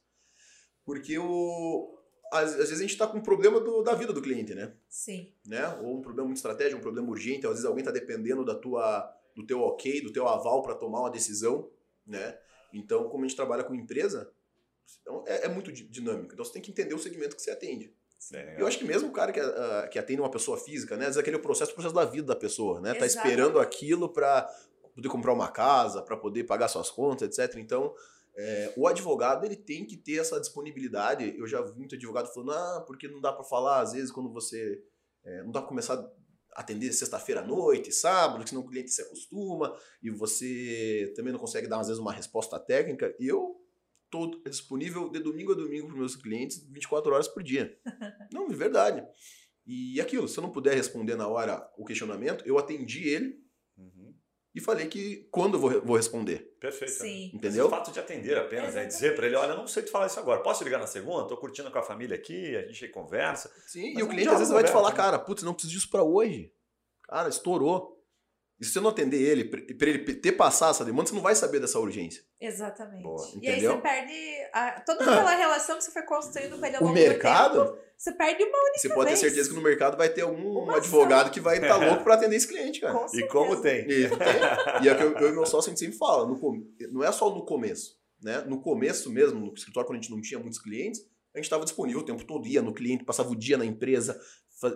Porque o, às, às vezes a gente está com um problema do, da vida do cliente, né? Sim. né? Ou um problema muito estratégico, um problema urgente, às vezes alguém está dependendo da tua, do teu ok, do teu aval para tomar uma decisão, né? Então, como a gente trabalha com empresa, então é, é muito di- dinâmico. Então, você tem que entender o segmento que você atende. É, Eu acho que mesmo o cara que, ah, que atende uma pessoa física, né? Às vezes aquele é o processo, o processo da vida da pessoa, né? Tá Exatamente. esperando aquilo para poder comprar uma casa, para poder pagar suas contas, etc. Então, é, o advogado ele tem que ter essa disponibilidade. Eu já vi muito advogado falando, ah, porque não dá para falar às vezes quando você é, não dá para começar a atender sexta-feira à noite, sábado, que senão o cliente se acostuma e você também não consegue dar às vezes uma resposta técnica. E eu tô disponível de domingo a domingo para meus clientes 24 horas por dia. (laughs) Não, de verdade. E aquilo, se eu não puder responder na hora o questionamento, eu atendi ele Uhum. e falei que quando eu vou, vou responder. Perfeito. Sim. Entendeu? O fato de atender apenas, né? Exatamente. dizer para ele, olha, eu não sei te falar isso agora, posso ligar na segunda? Tô curtindo com a família aqui, a gente conversa. Sim, Mas e é o cliente às vezes vai te falar, né? cara, putz, não preciso disso pra hoje. Cara, estourou. E se você não atender ele, para ele ter passado essa demanda, você não vai saber dessa urgência. Exatamente. Boa, e aí você perde a- toda (laughs) aquela relação que você foi construindo com ele ao O longo do mercado, tempo. Você perde uma você pode ter vez. certeza que no mercado vai ter algum Uma advogado que vai estar (laughs) louco pra atender esse cliente, cara. com E certeza. como tem? E, tem. e é o que eu, eu e meu sócio a gente sempre fala, no não é só no começo, né? No começo mesmo, no escritório, quando a gente não tinha muitos clientes, a gente estava disponível o tempo todo, ia no cliente, passava o dia na empresa.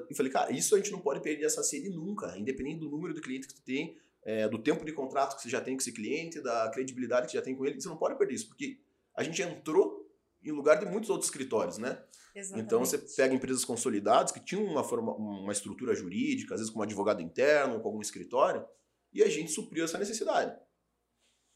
E falei, cara, isso a gente não pode perder essa sede nunca, independente do número de clientes que tu tem, é, do tempo de contrato que você já tem com esse cliente, da credibilidade que você já tem com ele, você não pode perder isso, porque a gente entrou em lugar de muitos outros escritórios, né? Exatamente. Então você pega empresas consolidadas que tinham uma, forma, uma estrutura jurídica, às vezes com um advogado interno, com algum escritório, e a gente supriu essa necessidade.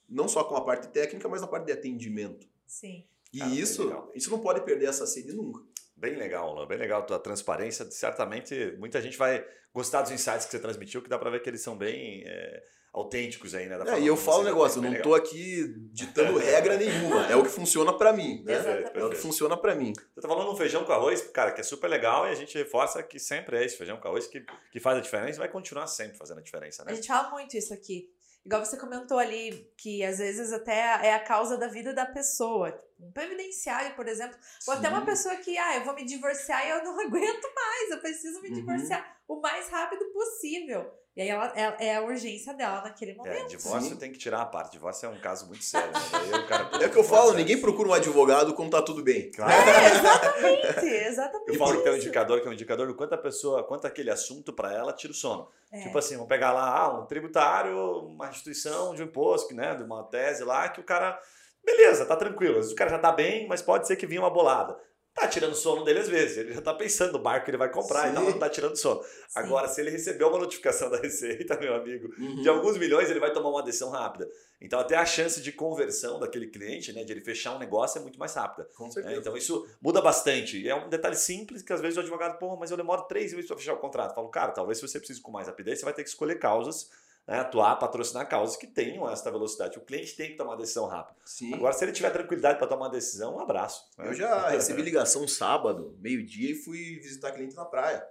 Não só com a parte técnica, mas na parte de atendimento. Sim. E Cara, isso, isso não pode perder essa sede nunca. Bem legal, Luan, bem legal a tua transparência. Certamente muita gente vai gostar dos insights que você transmitiu, que dá para ver que eles são bem é, autênticos aí, né? da É, e eu falo um negócio, eu não legal. tô aqui ditando regra (laughs) nenhuma. É o que funciona pra mim, né? Exatamente. É o que funciona pra mim. Você tá falando um feijão com arroz, cara, que é super legal e a gente reforça que sempre é esse feijão com arroz que, que faz a diferença e vai continuar sempre fazendo a diferença, A né? gente fala muito isso aqui. Igual você comentou ali, que às vezes até é a causa da vida da pessoa. Um previdenciário, por exemplo. Ou até uma pessoa que, ah, eu vou me divorciar e eu não (laughs) aguento mais, eu preciso me Uhum. divorciar o mais rápido possível. E aí ela, é, é a urgência dela naquele É, momento. divórcio Sim. tem que tirar a parte. Divórcio é um caso muito sério. Né? É o que eu falo, ninguém procura um advogado quando tá tudo bem. Claro. É, exatamente, exatamente. Eu falo que tem um indicador que é um indicador do quanto a pessoa, quanto aquele assunto para ela tira o sono. É. Tipo assim, vamos pegar lá ah, um tributário, uma instituição de um imposto, né, de uma tese lá, que o cara, beleza, tá tranquilo. O cara já tá bem, mas pode ser que vinha uma bolada. Tá tirando sono dele às vezes, ele já tá pensando no barco que ele vai comprar Sim. e tal, mas não tá tirando sono. Sim. Agora, se ele recebeu uma notificação (laughs) da Receita, meu amigo, Uhum. de alguns milhões, ele vai tomar uma decisão rápida. Então, até a chance de conversão daquele cliente, né, de ele fechar um negócio, é muito mais rápida. Com É, certeza. então isso muda bastante. É um detalhe simples que às vezes o advogado, pô, mas eu demoro três meses para fechar o contrato. Eu falo, cara, talvez se você precise com mais rapidez, você vai ter que escolher causas, né, atuar, patrocinar causas que tenham essa velocidade. O cliente tem que tomar uma decisão rápida. Sim. Agora, se ele tiver tranquilidade para tomar uma decisão, um abraço. né? Eu já (laughs) recebi ligação sábado, meio-dia, e fui visitar cliente na praia.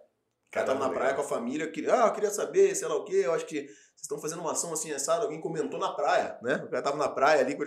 O cara tava na praia legal. com a família, queria, ah, eu queria saber, sei lá o quê, eu acho que vocês estão fazendo uma ação assim, assado, alguém comentou na praia, né? O cara tava na praia ali,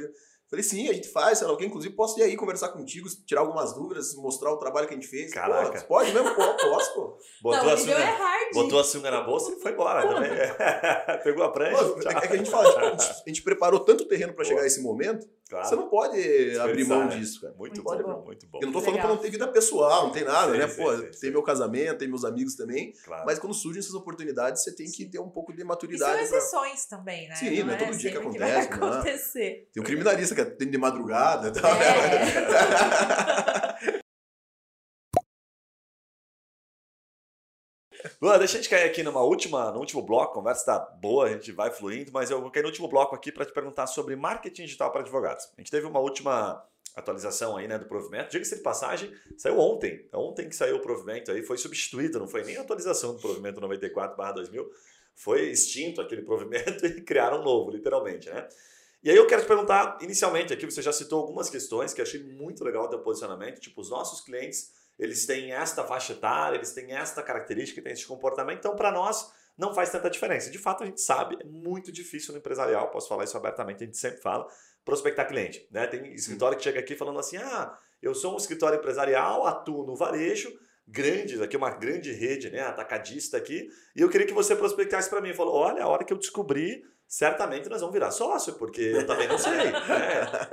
falei, sim, a gente faz, sei lá inclusive posso ir aí conversar contigo, tirar algumas dúvidas, mostrar o trabalho que a gente fez. Caraca. Pô, pode mesmo? Pô, posso, pô. Botou, não, a é sunga, hard. botou a sunga na bolsa e foi embora também. (laughs) Pegou a prancha. Pô, é que a gente fala, tipo, a gente- preparou tanto terreno pra Boa. chegar a esse momento, Claro. você não pode abrir mão né? disso, cara. Muito, Muito bom, bom. muito bom. Eu não tô Legal. falando pra não ter vida pessoal, não tem nada, Sim, né? sim, Pô, sim, tem sim. meu casamento, tem meus amigos também. Claro. Mas quando surgem essas oportunidades, você tem que ter um pouco de E são maturidade. pra- exceções também, né? Sim, não é todo dia que acontece, vai não é? acontecer. Tem um criminalista que atende de madrugada e tal. né? (laughs) Luan, deixa a gente cair aqui numa última, no último bloco, a conversa tá boa, a gente vai fluindo, mas eu vou cair no último bloco aqui para te perguntar sobre marketing digital para advogados. A gente teve uma última atualização aí, né, do provimento. Diga-se de passagem, saiu ontem. Ontem que saiu o provimento aí, foi substituído, não foi nem a atualização do provimento 94/2000, foi extinto aquele provimento (laughs) e criaram um novo, literalmente, né? E aí eu quero te perguntar, inicialmente, aqui você já citou algumas questões que eu achei muito legal o teu posicionamento, tipo, os nossos clientes, eles têm esta faixa etária, eles têm esta característica, têm esse comportamento, então para nós não faz tanta diferença. De fato, a gente sabe, é muito difícil no empresarial, posso falar isso abertamente, a gente sempre fala, prospectar cliente. Né? Tem escritório que chega aqui falando assim, ah, eu sou um escritório empresarial, atuo no varejo, grande, aqui uma grande rede, né, atacadista aqui, e eu queria que você prospectasse para mim. Falou, olha, a hora que eu descobri, certamente nós vamos virar sócio, porque eu também não sei. né?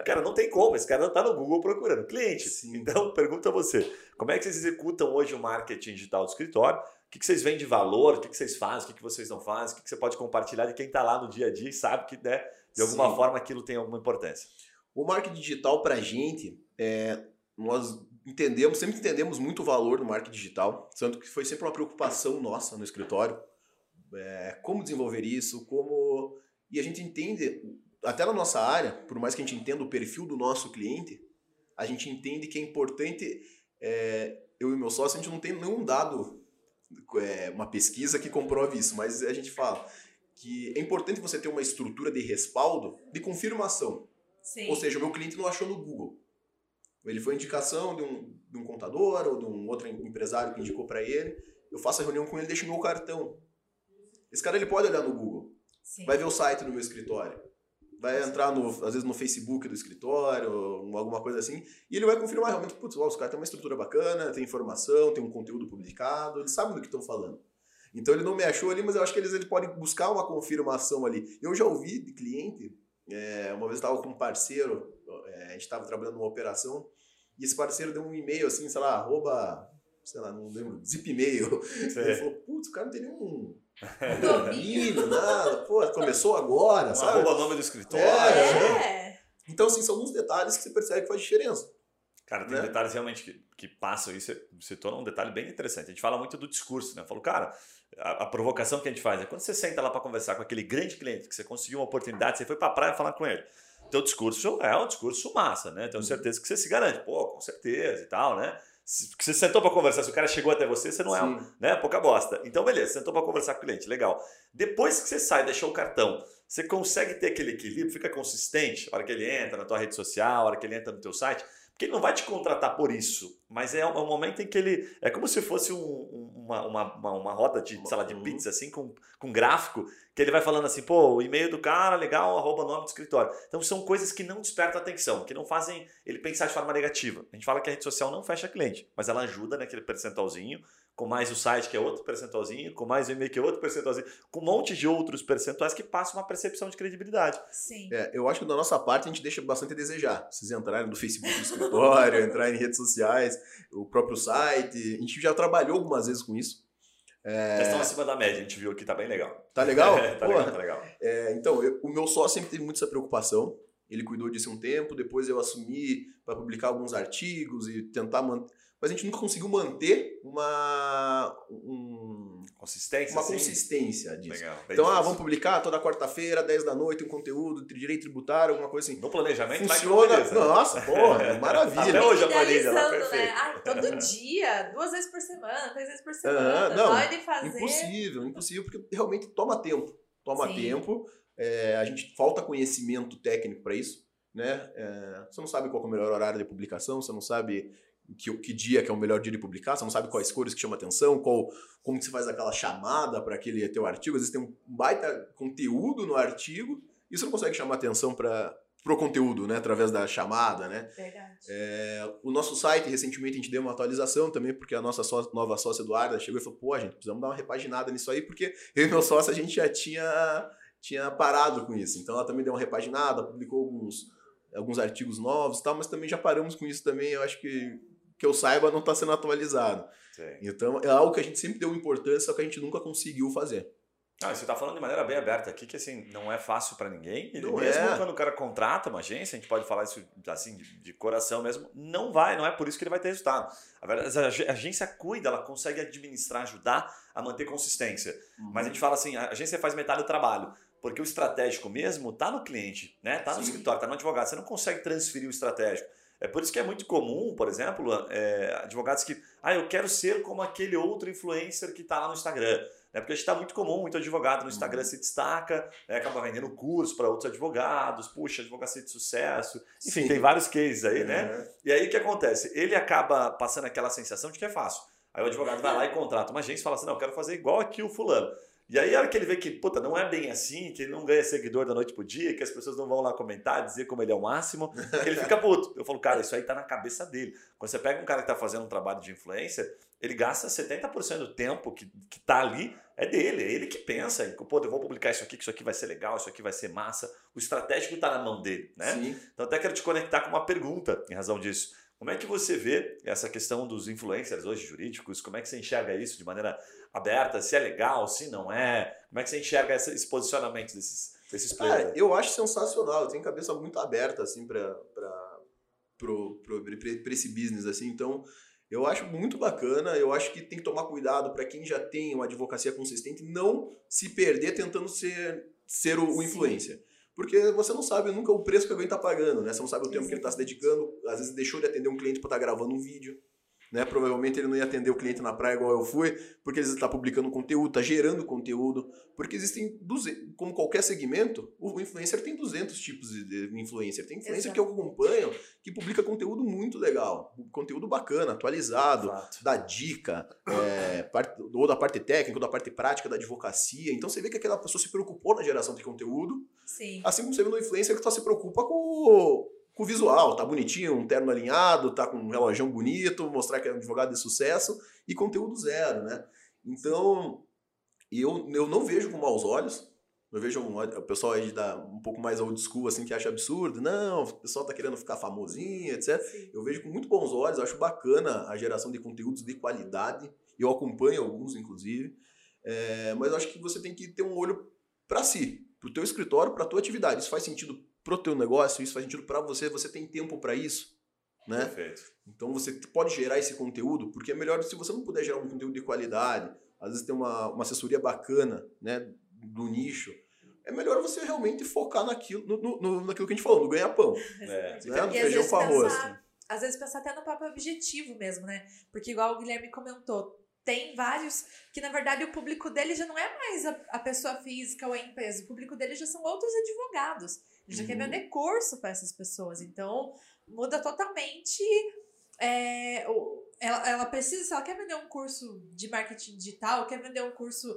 Cara, não tem como, esse cara não está no Google procurando cliente. Sim. Então, pergunta a você, como é que vocês executam hoje o marketing digital do escritório? O que, vocês veem de valor? O que, vocês fazem? O que, vocês não fazem? O que, você pode compartilhar de quem está lá no dia a dia e sabe que, né, de alguma Sim. forma, aquilo tem alguma importância? O marketing digital, para a gente, é, nós entendemos, sempre entendemos muito o valor do marketing digital, tanto que foi sempre uma preocupação nossa no escritório, é, como desenvolver isso, como... E a gente entende, até na nossa área, por mais que a gente entenda o perfil do nosso cliente, a gente entende que é importante, é, eu e meu sócio, a gente não tem nenhum dado, é, uma pesquisa que comprove isso, mas a gente fala que é importante você ter uma estrutura de respaldo, de confirmação. Sim. Ou seja, o meu cliente não achou no Google. Ele foi indicação de um, de um contador ou de um outro empresário que indicou para ele. Eu faço a reunião com ele, deixo meu cartão. Esse cara ele pode olhar no Google, Sim. vai ver o site do meu escritório, vai entrar no, às vezes no Facebook do escritório, alguma coisa assim, e ele vai confirmar realmente, putz, os caras têm uma estrutura bacana, tem informação, tem um conteúdo publicado, eles sabem do que estão falando. Então ele não me achou ali, mas eu acho que eles ele podem buscar uma confirmação ali. Eu já ouvi de cliente, é, uma vez estava com um parceiro, é, a gente estava trabalhando numa operação, e esse parceiro deu um e-mail assim, sei lá, arroba, sei lá, não lembro, zip e-mail. Ele falou, putz, o cara não tem nenhum (laughs) domínio, nada. Pô, começou agora, um sabe? Arroba nome do escritório. É. é. Então, assim, são alguns detalhes que você percebe que faz diferença. Cara, tem né? detalhes realmente que, que passam isso. Você torna um detalhe bem interessante. A gente fala muito do discurso, né? Eu falo, cara, a, a, provocação que a gente faz é quando você senta lá para conversar com aquele grande cliente que você conseguiu uma oportunidade, você foi para a praia falar com ele teu discurso é um discurso massa, né? Tenho uhum. certeza que você se garante. Pô, com certeza e tal, né? Porque você sentou para conversar, se o cara chegou até você, você não é um, né, pouca bosta. Então, beleza, sentou para conversar com o cliente, legal. Depois que você sai, deixou o cartão, você consegue ter aquele equilíbrio, fica consistente, a hora que ele entra na tua rede social, a hora que ele entra no teu site, porque ele não vai te contratar por isso, mas é um, momento em que ele. É como se fosse um, uma, uma, uma, uma roda de, sei lá, de uhum. pizza, assim, com, com gráfico, que ele vai falando assim, pô, o e-mail do cara, legal, arroba nome do escritório. Então são coisas que não despertam atenção, que não fazem ele pensar de forma negativa. A gente fala que a rede social não fecha cliente, mas ela ajuda naquele percentualzinho, com mais o site que é outro percentualzinho, com mais o e-mail que é outro percentualzinho, com um monte de outros percentuais que passam uma percepção de credibilidade. Sim. É, eu acho que da nossa parte a gente deixa bastante a desejar. Vocês entrarem no Facebook do escritório, (laughs) entrarem em redes sociais, o próprio site, a gente já trabalhou algumas vezes com isso. É... Estão acima da média, a gente viu aqui, tá bem legal. Tá legal? (laughs) É, tá, legal tá legal. É, então, eu, o meu sócio sempre teve muito essa preocupação. Ele cuidou disso um tempo, depois eu assumi para publicar alguns artigos e tentar manter mas a gente nunca conseguiu manter uma um, consistência, uma assim? consistência disso. Legal, então, ah, vamos publicar toda quarta-feira, 10 da noite, um conteúdo de direito tributário, alguma coisa assim. No planejamento funciona. Vai Nossa, porra, (laughs) maravilha. Até hoje a planilha lá, né? Ai, todo dia, duas vezes por semana, três vezes por semana. Uh, não, pode fazer. Impossível, impossível, porque realmente toma tempo. Toma Sim. tempo. É, a gente falta conhecimento técnico para isso. Né? É, você não sabe qual é o melhor horário de publicação, você não sabe que, que dia que é o melhor dia de publicar, você não sabe quais cores que chamam atenção, qual, como que você faz aquela chamada para aquele teu artigo. Às vezes tem um baita conteúdo no artigo e você não consegue chamar atenção para o conteúdo, né? Através da chamada, né? Verdade. É, o nosso site, recentemente, a gente deu uma atualização também, porque a nossa sócia, nova sócia Eduarda chegou e falou, pô, gente, precisamos dar uma repaginada nisso aí, porque eu e meu sócio, a gente já tinha, tinha parado com isso. Então, ela também deu uma repaginada, publicou alguns, alguns artigos novos e tal, mas também já paramos com isso também, eu acho que que eu saiba, não está sendo atualizado. Sim. Então, é algo que a gente sempre deu importância, só que a gente nunca conseguiu fazer. Ah, você está falando de maneira bem aberta aqui, que assim, não é fácil para ninguém. E não mesmo é. quando o cara contrata uma agência, a gente pode falar isso assim, de, de, coração mesmo, não vai, não é por isso que ele vai ter resultado. A, verdade, a agência cuida, ela consegue administrar, ajudar a manter consistência. Uhum. Mas a gente fala assim, a agência faz metade do trabalho. Porque o estratégico mesmo está no cliente, né? Tá no Sim. escritório, está no advogado. Você não consegue transferir o estratégico. É por isso que é muito comum, por exemplo, é, advogados que, ah, eu quero ser como aquele outro influencer que está lá no Instagram. Né? Porque a gente está muito comum, muito advogado no Instagram uhum. se destaca, né? acaba vendendo curso para outros advogados, puxa, advocacia de sucesso. Enfim, Sim. tem vários cases aí, né? Uhum. E aí o que acontece? Ele acaba passando aquela sensação de que é fácil. Aí o advogado vai lá e contrata uma agência e fala assim: não, eu quero fazer igual aqui o fulano. E aí, a hora que ele vê que, puta, não é bem assim, que ele não ganha seguidor da noite pro dia, que as pessoas não vão lá comentar, dizer como ele é o máximo, ele fica puto. Eu falo, cara, isso aí tá na cabeça dele. Quando você pega um cara que tá fazendo um trabalho de influência, ele gasta 70% do tempo que, que tá ali, é dele, é ele que pensa, pô, eu vou publicar isso aqui, que isso aqui vai ser legal, isso aqui vai ser massa. O estratégico tá na mão dele, né? Sim. Então até quero te conectar com uma pergunta em razão disso. Como é que você vê essa questão dos influencers hoje jurídicos? Como é que você enxerga isso de maneira aberta? Se é legal, se não é? Como é que você enxerga esse posicionamento desses, desses players? Ah, eu acho sensacional. Eu tenho cabeça muito aberta assim para esse business assim. Então eu acho muito bacana. Eu acho que tem que tomar cuidado para quem já tem uma advocacia consistente não se perder tentando ser ser o, o influencer. Porque você não sabe nunca o preço que alguém está pagando, né? Você não sabe o tempo que ele está se dedicando. Às vezes deixou de atender um cliente para estar tá gravando um vídeo. Né? Provavelmente ele não ia atender o cliente na praia igual eu fui, porque ele está publicando conteúdo, está gerando conteúdo. Porque existem, 200, como qualquer segmento, o influencer tem 200 tipos de influencer. Tem influencer Exato. que eu acompanho que publica conteúdo muito legal, conteúdo bacana, atualizado, Exato. dá dica, é, parte, ou da parte técnica, ou da parte prática da advocacia. Então você vê que aquela pessoa se preocupou na geração de conteúdo. Sim. Assim como você vê no influencer que só se preocupa com com o visual, tá bonitinho, um terno alinhado, tá com um relógio bonito, mostrar que é um advogado de sucesso e conteúdo zero, né? Então, eu, eu não vejo com maus olhos. Eu vejo um, o pessoal aí da, um pouco mais old school, assim, que acha absurdo. Não, o pessoal tá querendo ficar famosinho, etc. Sim. Eu vejo com muito bons olhos, acho bacana a geração de conteúdos de qualidade. Eu acompanho alguns, inclusive. É, mas eu acho que você tem que ter um olho para si, pro teu escritório, pra tua atividade. Isso faz sentido pro teu negócio, isso faz sentido para você, você tem tempo para isso, né? Perfeito. Então você pode gerar esse conteúdo, porque é melhor se você não puder gerar um conteúdo de qualidade, às vezes tem uma, uma assessoria bacana, né, do nicho, é melhor você realmente focar naquilo, no, no, naquilo que a gente falou, no ganha-pão. É. Né? No feijão com arroz. Às vezes pensar até no próprio objetivo mesmo, né? Porque igual o Guilherme comentou, tem vários que, na verdade, o público dele já não é mais a, a pessoa física ou a empresa, o público dele já são outros advogados. Ele já uhum. quer vender curso para essas pessoas. Então, muda totalmente. É, ela, ela precisa, se ela quer vender um curso de marketing digital, quer vender um curso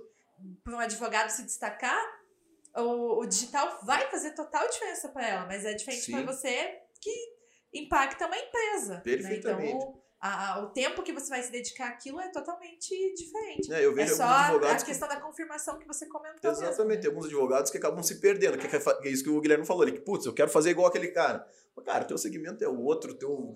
para um advogado se destacar, o, o digital vai fazer total diferença para ela, mas é diferente para você que impacta uma empresa. Perfeitamente. Né? Então, a, o tempo que você vai se dedicar àquilo é totalmente diferente. É, eu vejo é só a, questão que... da confirmação que você comentou. Exatamente, mesmo. tem alguns advogados que acabam se perdendo, que é, isso que o Guilherme falou, ele que, putz, eu quero fazer igual aquele cara. Mas, cara, teu segmento é outro, teu,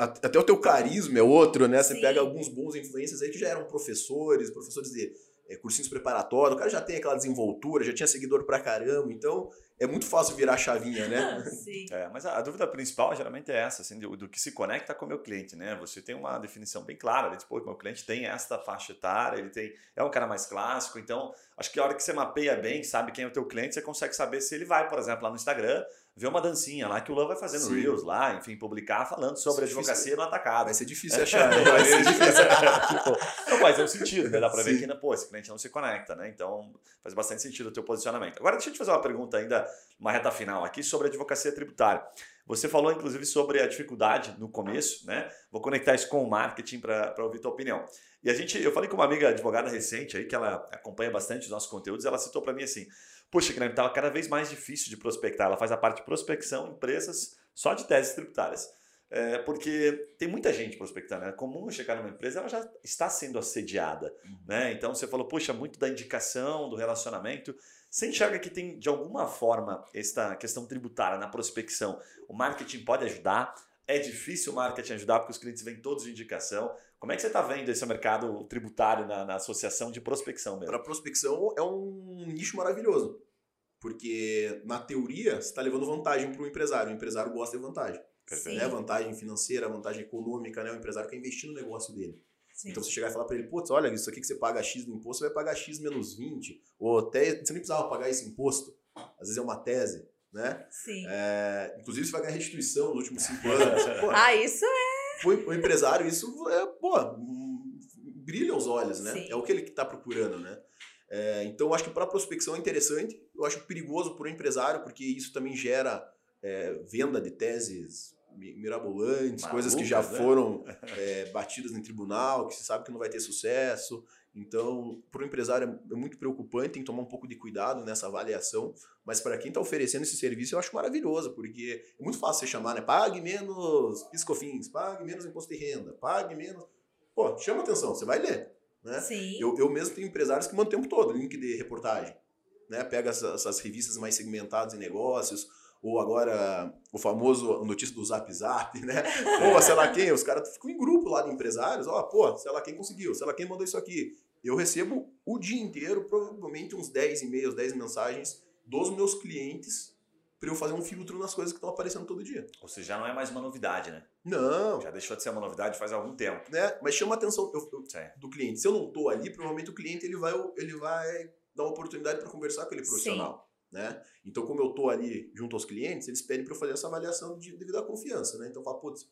até o teu carisma é outro, né? Você Sim. pega alguns bons influências aí que já eram professores, professores de é, cursinhos preparatórios, o cara já tem aquela desenvoltura, já tinha seguidor pra caramba, então é muito fácil virar a chavinha, né? (laughs) Sim. É, mas a, a, dúvida principal geralmente é essa, assim, do, do, que se conecta com o meu cliente, né? Você tem uma definição bem clara, tipo, meu cliente tem esta faixa etária, ele tem, é um cara mais clássico, então acho que a hora que você mapeia bem, sabe quem é o teu cliente, você consegue saber se ele vai, por exemplo, lá no Instagram, ver uma dancinha lá que o Lan vai fazendo Sim. Reels lá, enfim, publicar falando sobre a advocacia no atacado. Vai ser difícil achar, né? (laughs) Vai ser difícil. (laughs) tipo, não, mas é um sentido, né? Dá pra Sim. ver que, pô, esse cliente não se conecta, né? Então faz bastante sentido o teu posicionamento. Agora deixa eu te fazer uma pergunta ainda, uma reta final aqui sobre a advocacia tributária. Você falou, inclusive, sobre a dificuldade no começo, né? Vou conectar isso com o marketing para ouvir tua opinião. E a gente, eu falei com uma amiga advogada recente aí, que ela acompanha bastante os nossos conteúdos, ela citou para mim assim: Poxa, Guilherme, estava cada vez mais difícil de prospectar. Ela faz a parte de prospecção em empresas só de teses tributárias. É, porque tem muita gente prospectando. É comum chegar numa empresa, ela já está sendo assediada. Uhum. Né? Então você falou, poxa, muito da indicação, do relacionamento. Você enxerga que tem, de alguma forma, esta questão tributária na prospecção? O marketing pode ajudar? É difícil o marketing ajudar porque os clientes vêm todos de indicação. Como é que você está vendo esse mercado tributário na, na associação de prospecção mesmo? Para prospecção é um nicho maravilhoso. Porque, na teoria, você está levando vantagem para o empresário. O empresário gosta de vantagem. Né? Vantagem financeira, vantagem econômica, né? O empresário quer investir no negócio dele. Sim. Então você chegar e falar para ele, putz, olha, isso aqui que você paga X no imposto, você vai pagar X menos 20. Ou até você nem precisava pagar esse imposto. Às vezes é uma tese. né? Sim. É, inclusive, você vai ganhar restituição nos últimos cinco anos. (laughs) Pô, Ah, isso é. O, o empresário, isso é, pô, brilha os olhos, né? Sim. É o que ele está procurando, né? É, então, eu acho que para prospecção é interessante. Eu acho perigoso para o empresário, porque isso também gera é, venda de teses mi- mirabolantes, coisas que já né? foram é, batidas em tribunal, que se sabe que não vai ter sucesso. Então, para o empresário é muito preocupante, tem que tomar um pouco de cuidado nessa avaliação. Mas para quem está oferecendo esse serviço, eu acho maravilhoso, porque é muito fácil você chamar, né? Pague menos piscofins, pague menos imposto de renda, pague menos. Pô, chama atenção, você vai ler. Né? Sim. Eu, eu mesmo tenho empresários que mandam o tempo todo link de reportagem. Né? Pega essas, essas revistas mais segmentadas em negócios, ou agora o famoso notícia do Zap Zap, né? Pô, sei lá quem, os caras ficam em grupo lá de empresários, ó, pô, sei lá quem conseguiu, sei lá quem mandou isso aqui. Eu recebo o dia inteiro, provavelmente uns 10 e-mails, 10 mensagens dos meus clientes para eu fazer um filtro nas coisas que estão aparecendo todo dia. Ou seja, já não é mais uma novidade, né? Não, Já deixou de ser uma novidade faz algum tempo. né? Mas chama a atenção eu- eu- Sim. do cliente. Se eu não tô ali, provavelmente o cliente ele vai, ele vai dar uma oportunidade para conversar com aquele profissional. Né? Então, como eu tô ali junto aos clientes, eles pedem para eu fazer essa avaliação de, devido à confiança. Né? Então, fala, putz,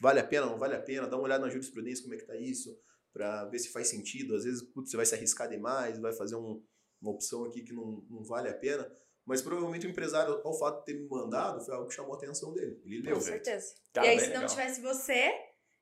vale a pena, não vale a pena? Dá uma olhada na jurisprudência, como é que tá isso, para ver se faz sentido. Às vezes, putz, você vai se arriscar demais, vai fazer um- uma opção aqui que não, não vale a pena. Mas provavelmente o empresário, ao fato de ter me mandado, foi algo que chamou a atenção dele. Ele leu. Com certeza. Cara, e aí, bem se não legal. tivesse você,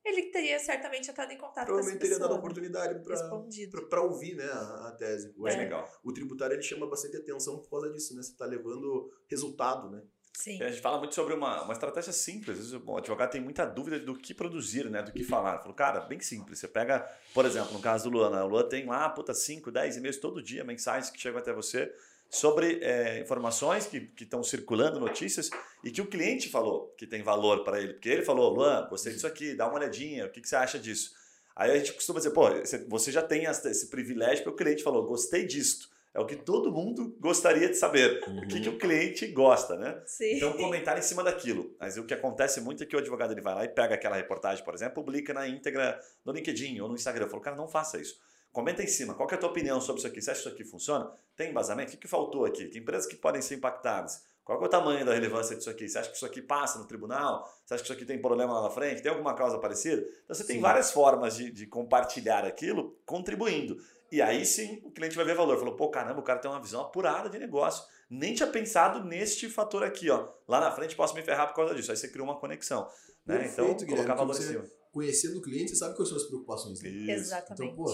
ele teria certamente entrado em contato com essa Provavelmente teria pessoa. dado a oportunidade para ouvir né, a, a tese. Bem Hoje, É. legal. O tributário ele chama bastante atenção por causa disso, né? Você está levando resultado, né? Sim. A gente fala muito sobre uma, uma estratégia simples. Às vezes o advogado tem muita dúvida do que produzir, né? Do que falar. Falou, cara, bem simples. Você pega, por exemplo, no caso do Luan, né? o Luan tem lá, puta, 5, 10 e-mails todo dia, mensagens que chegam até você sobre é, informações que estão circulando, notícias, e que o cliente falou que tem valor para ele. Porque ele falou, Luan, gostei disso aqui, dá uma olhadinha, o que, que você acha disso? Aí a gente costuma dizer, pô, você- já tem esse privilégio porque o cliente falou, gostei disto. É o que todo mundo gostaria de saber. O que, que o cliente gosta, né? Sim. Então, comentar em cima daquilo. Mas o que acontece muito é que o advogado ele vai lá e pega aquela reportagem, por exemplo, publica na íntegra no LinkedIn ou no Instagram. Eu falo, cara, não faça isso. Comenta em cima. Qual que é a tua opinião sobre isso aqui? Você acha que isso aqui funciona? Tem embasamento? O que, que faltou aqui? Que empresas que podem ser impactadas? Qual que é o tamanho da relevância disso aqui? Você acha que isso aqui passa no tribunal? Você acha que isso aqui tem problema lá na frente? Tem alguma causa parecida? Então, você tem Sim. várias formas de, de compartilhar aquilo contribuindo. E aí sim o cliente vai ver valor. Falou, pô, caramba, o cara tem uma visão apurada de negócio. Nem tinha pensado neste fator aqui, ó. Lá na frente posso me ferrar por causa disso. Aí você cria uma conexão. Né? Então, Perfeito, Guilherme, colocar valor em cima. Conhecendo o cliente, você sabe quais são as preocupações dele. Isso. Exatamente. Então, pô,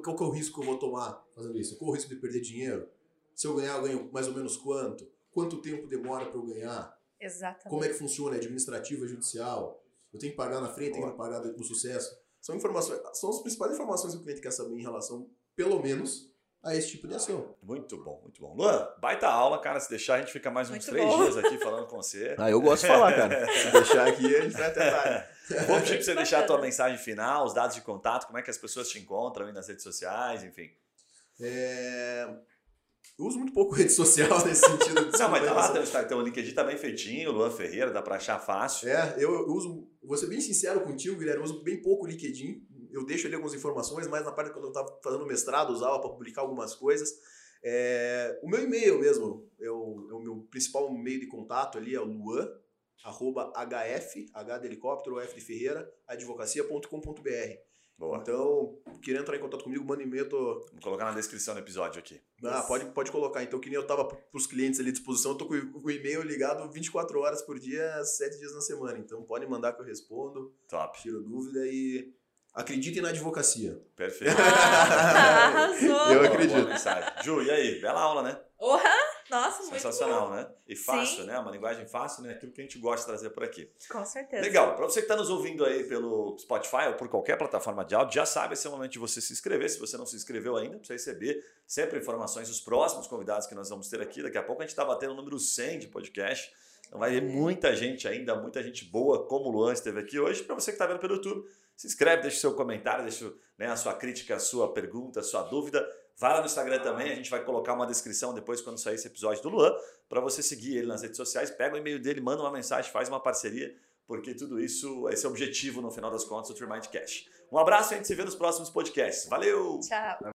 qual, que é o risco que eu vou tomar fazendo isso? Qual o risco de perder dinheiro? Se eu ganhar, eu ganho mais ou menos quanto? Quanto tempo demora para eu ganhar? Exatamente. Como é que funciona? É administrativa, judicial? Eu tenho que pagar na frente, tenho que pagar no sucesso? São informações, são as principais informações que o cliente quer saber em relação, pelo menos, a esse tipo de ação. Muito bom, muito bom. Luan, baita aula, cara. Se deixar, a gente fica mais uns Muito três bom. dias aqui falando com você. Ah, eu gosto de falar, cara. (laughs) Se deixar aqui, a gente vai tentar. Vou pedir pra você deixar a tua mensagem final, os dados de contato, como é que as pessoas te encontram aí nas redes sociais, enfim. É, Eu uso muito pouco (laughs) rede social nesse sentido. Não, mas tá lá, Desculpa, teu, Instagram, teu LinkedIn tá bem feitinho, Luan Ferreira, dá pra achar fácil. É, eu, eu uso, vou ser bem sincero contigo, Guilherme, eu uso bem pouco o LinkedIn. Eu deixo ali algumas informações, mas na parte quando eu estava fazendo mestrado, eu usava para publicar algumas coisas. É, o meu e-mail mesmo, é o, é o meu principal meio de contato ali, é o luan, arroba hf, h de helicóptero, f de ferreira, advocacia.com.br. Boa. Então, querendo entrar em contato comigo, manda e-mail, tô, Vou colocar na descrição do episódio aqui. ah, Isso. pode, pode colocar. Então, que nem eu tava pros clientes ali à disposição, eu tô com o e-mail ligado 24 horas por dia, 7 dias na semana. Então, pode mandar que eu respondo, Top. tiro dúvida e acreditem na advocacia. Perfeito. Ah, (laughs) arrasou. Eu acredito. boa mensagem. Ju, e aí? Bela aula, né? Orra! Nossa, muito Sensacional, bom. né? E fácil, Sim. né? Uma linguagem fácil, né? Aquilo que a gente gosta de trazer por aqui. Com certeza. Legal. Para você que está nos ouvindo aí pelo Spotify ou por qualquer plataforma de áudio, já sabe, esse é o momento de você se inscrever. Se você não se inscreveu ainda, para você receber sempre informações dos próximos convidados que nós vamos ter aqui. Daqui a pouco a gente está batendo o número 100 de podcast. Então vai ver muita gente ainda, muita gente boa, como o Luan esteve aqui hoje. Para você que está vendo pelo YouTube, se inscreve, deixa o seu comentário, deixa né, a sua crítica, a sua pergunta, a sua dúvida. Vai lá no Instagram também, a gente vai colocar uma descrição depois quando sair esse episódio do Luan, para você seguir ele nas redes sociais. Pega o e-mail dele, manda uma mensagem, faz uma parceria porque tudo isso, esse é o objetivo no final das contas do Tremindcast. Um abraço e a gente se vê nos próximos podcasts. Valeu! Tchau.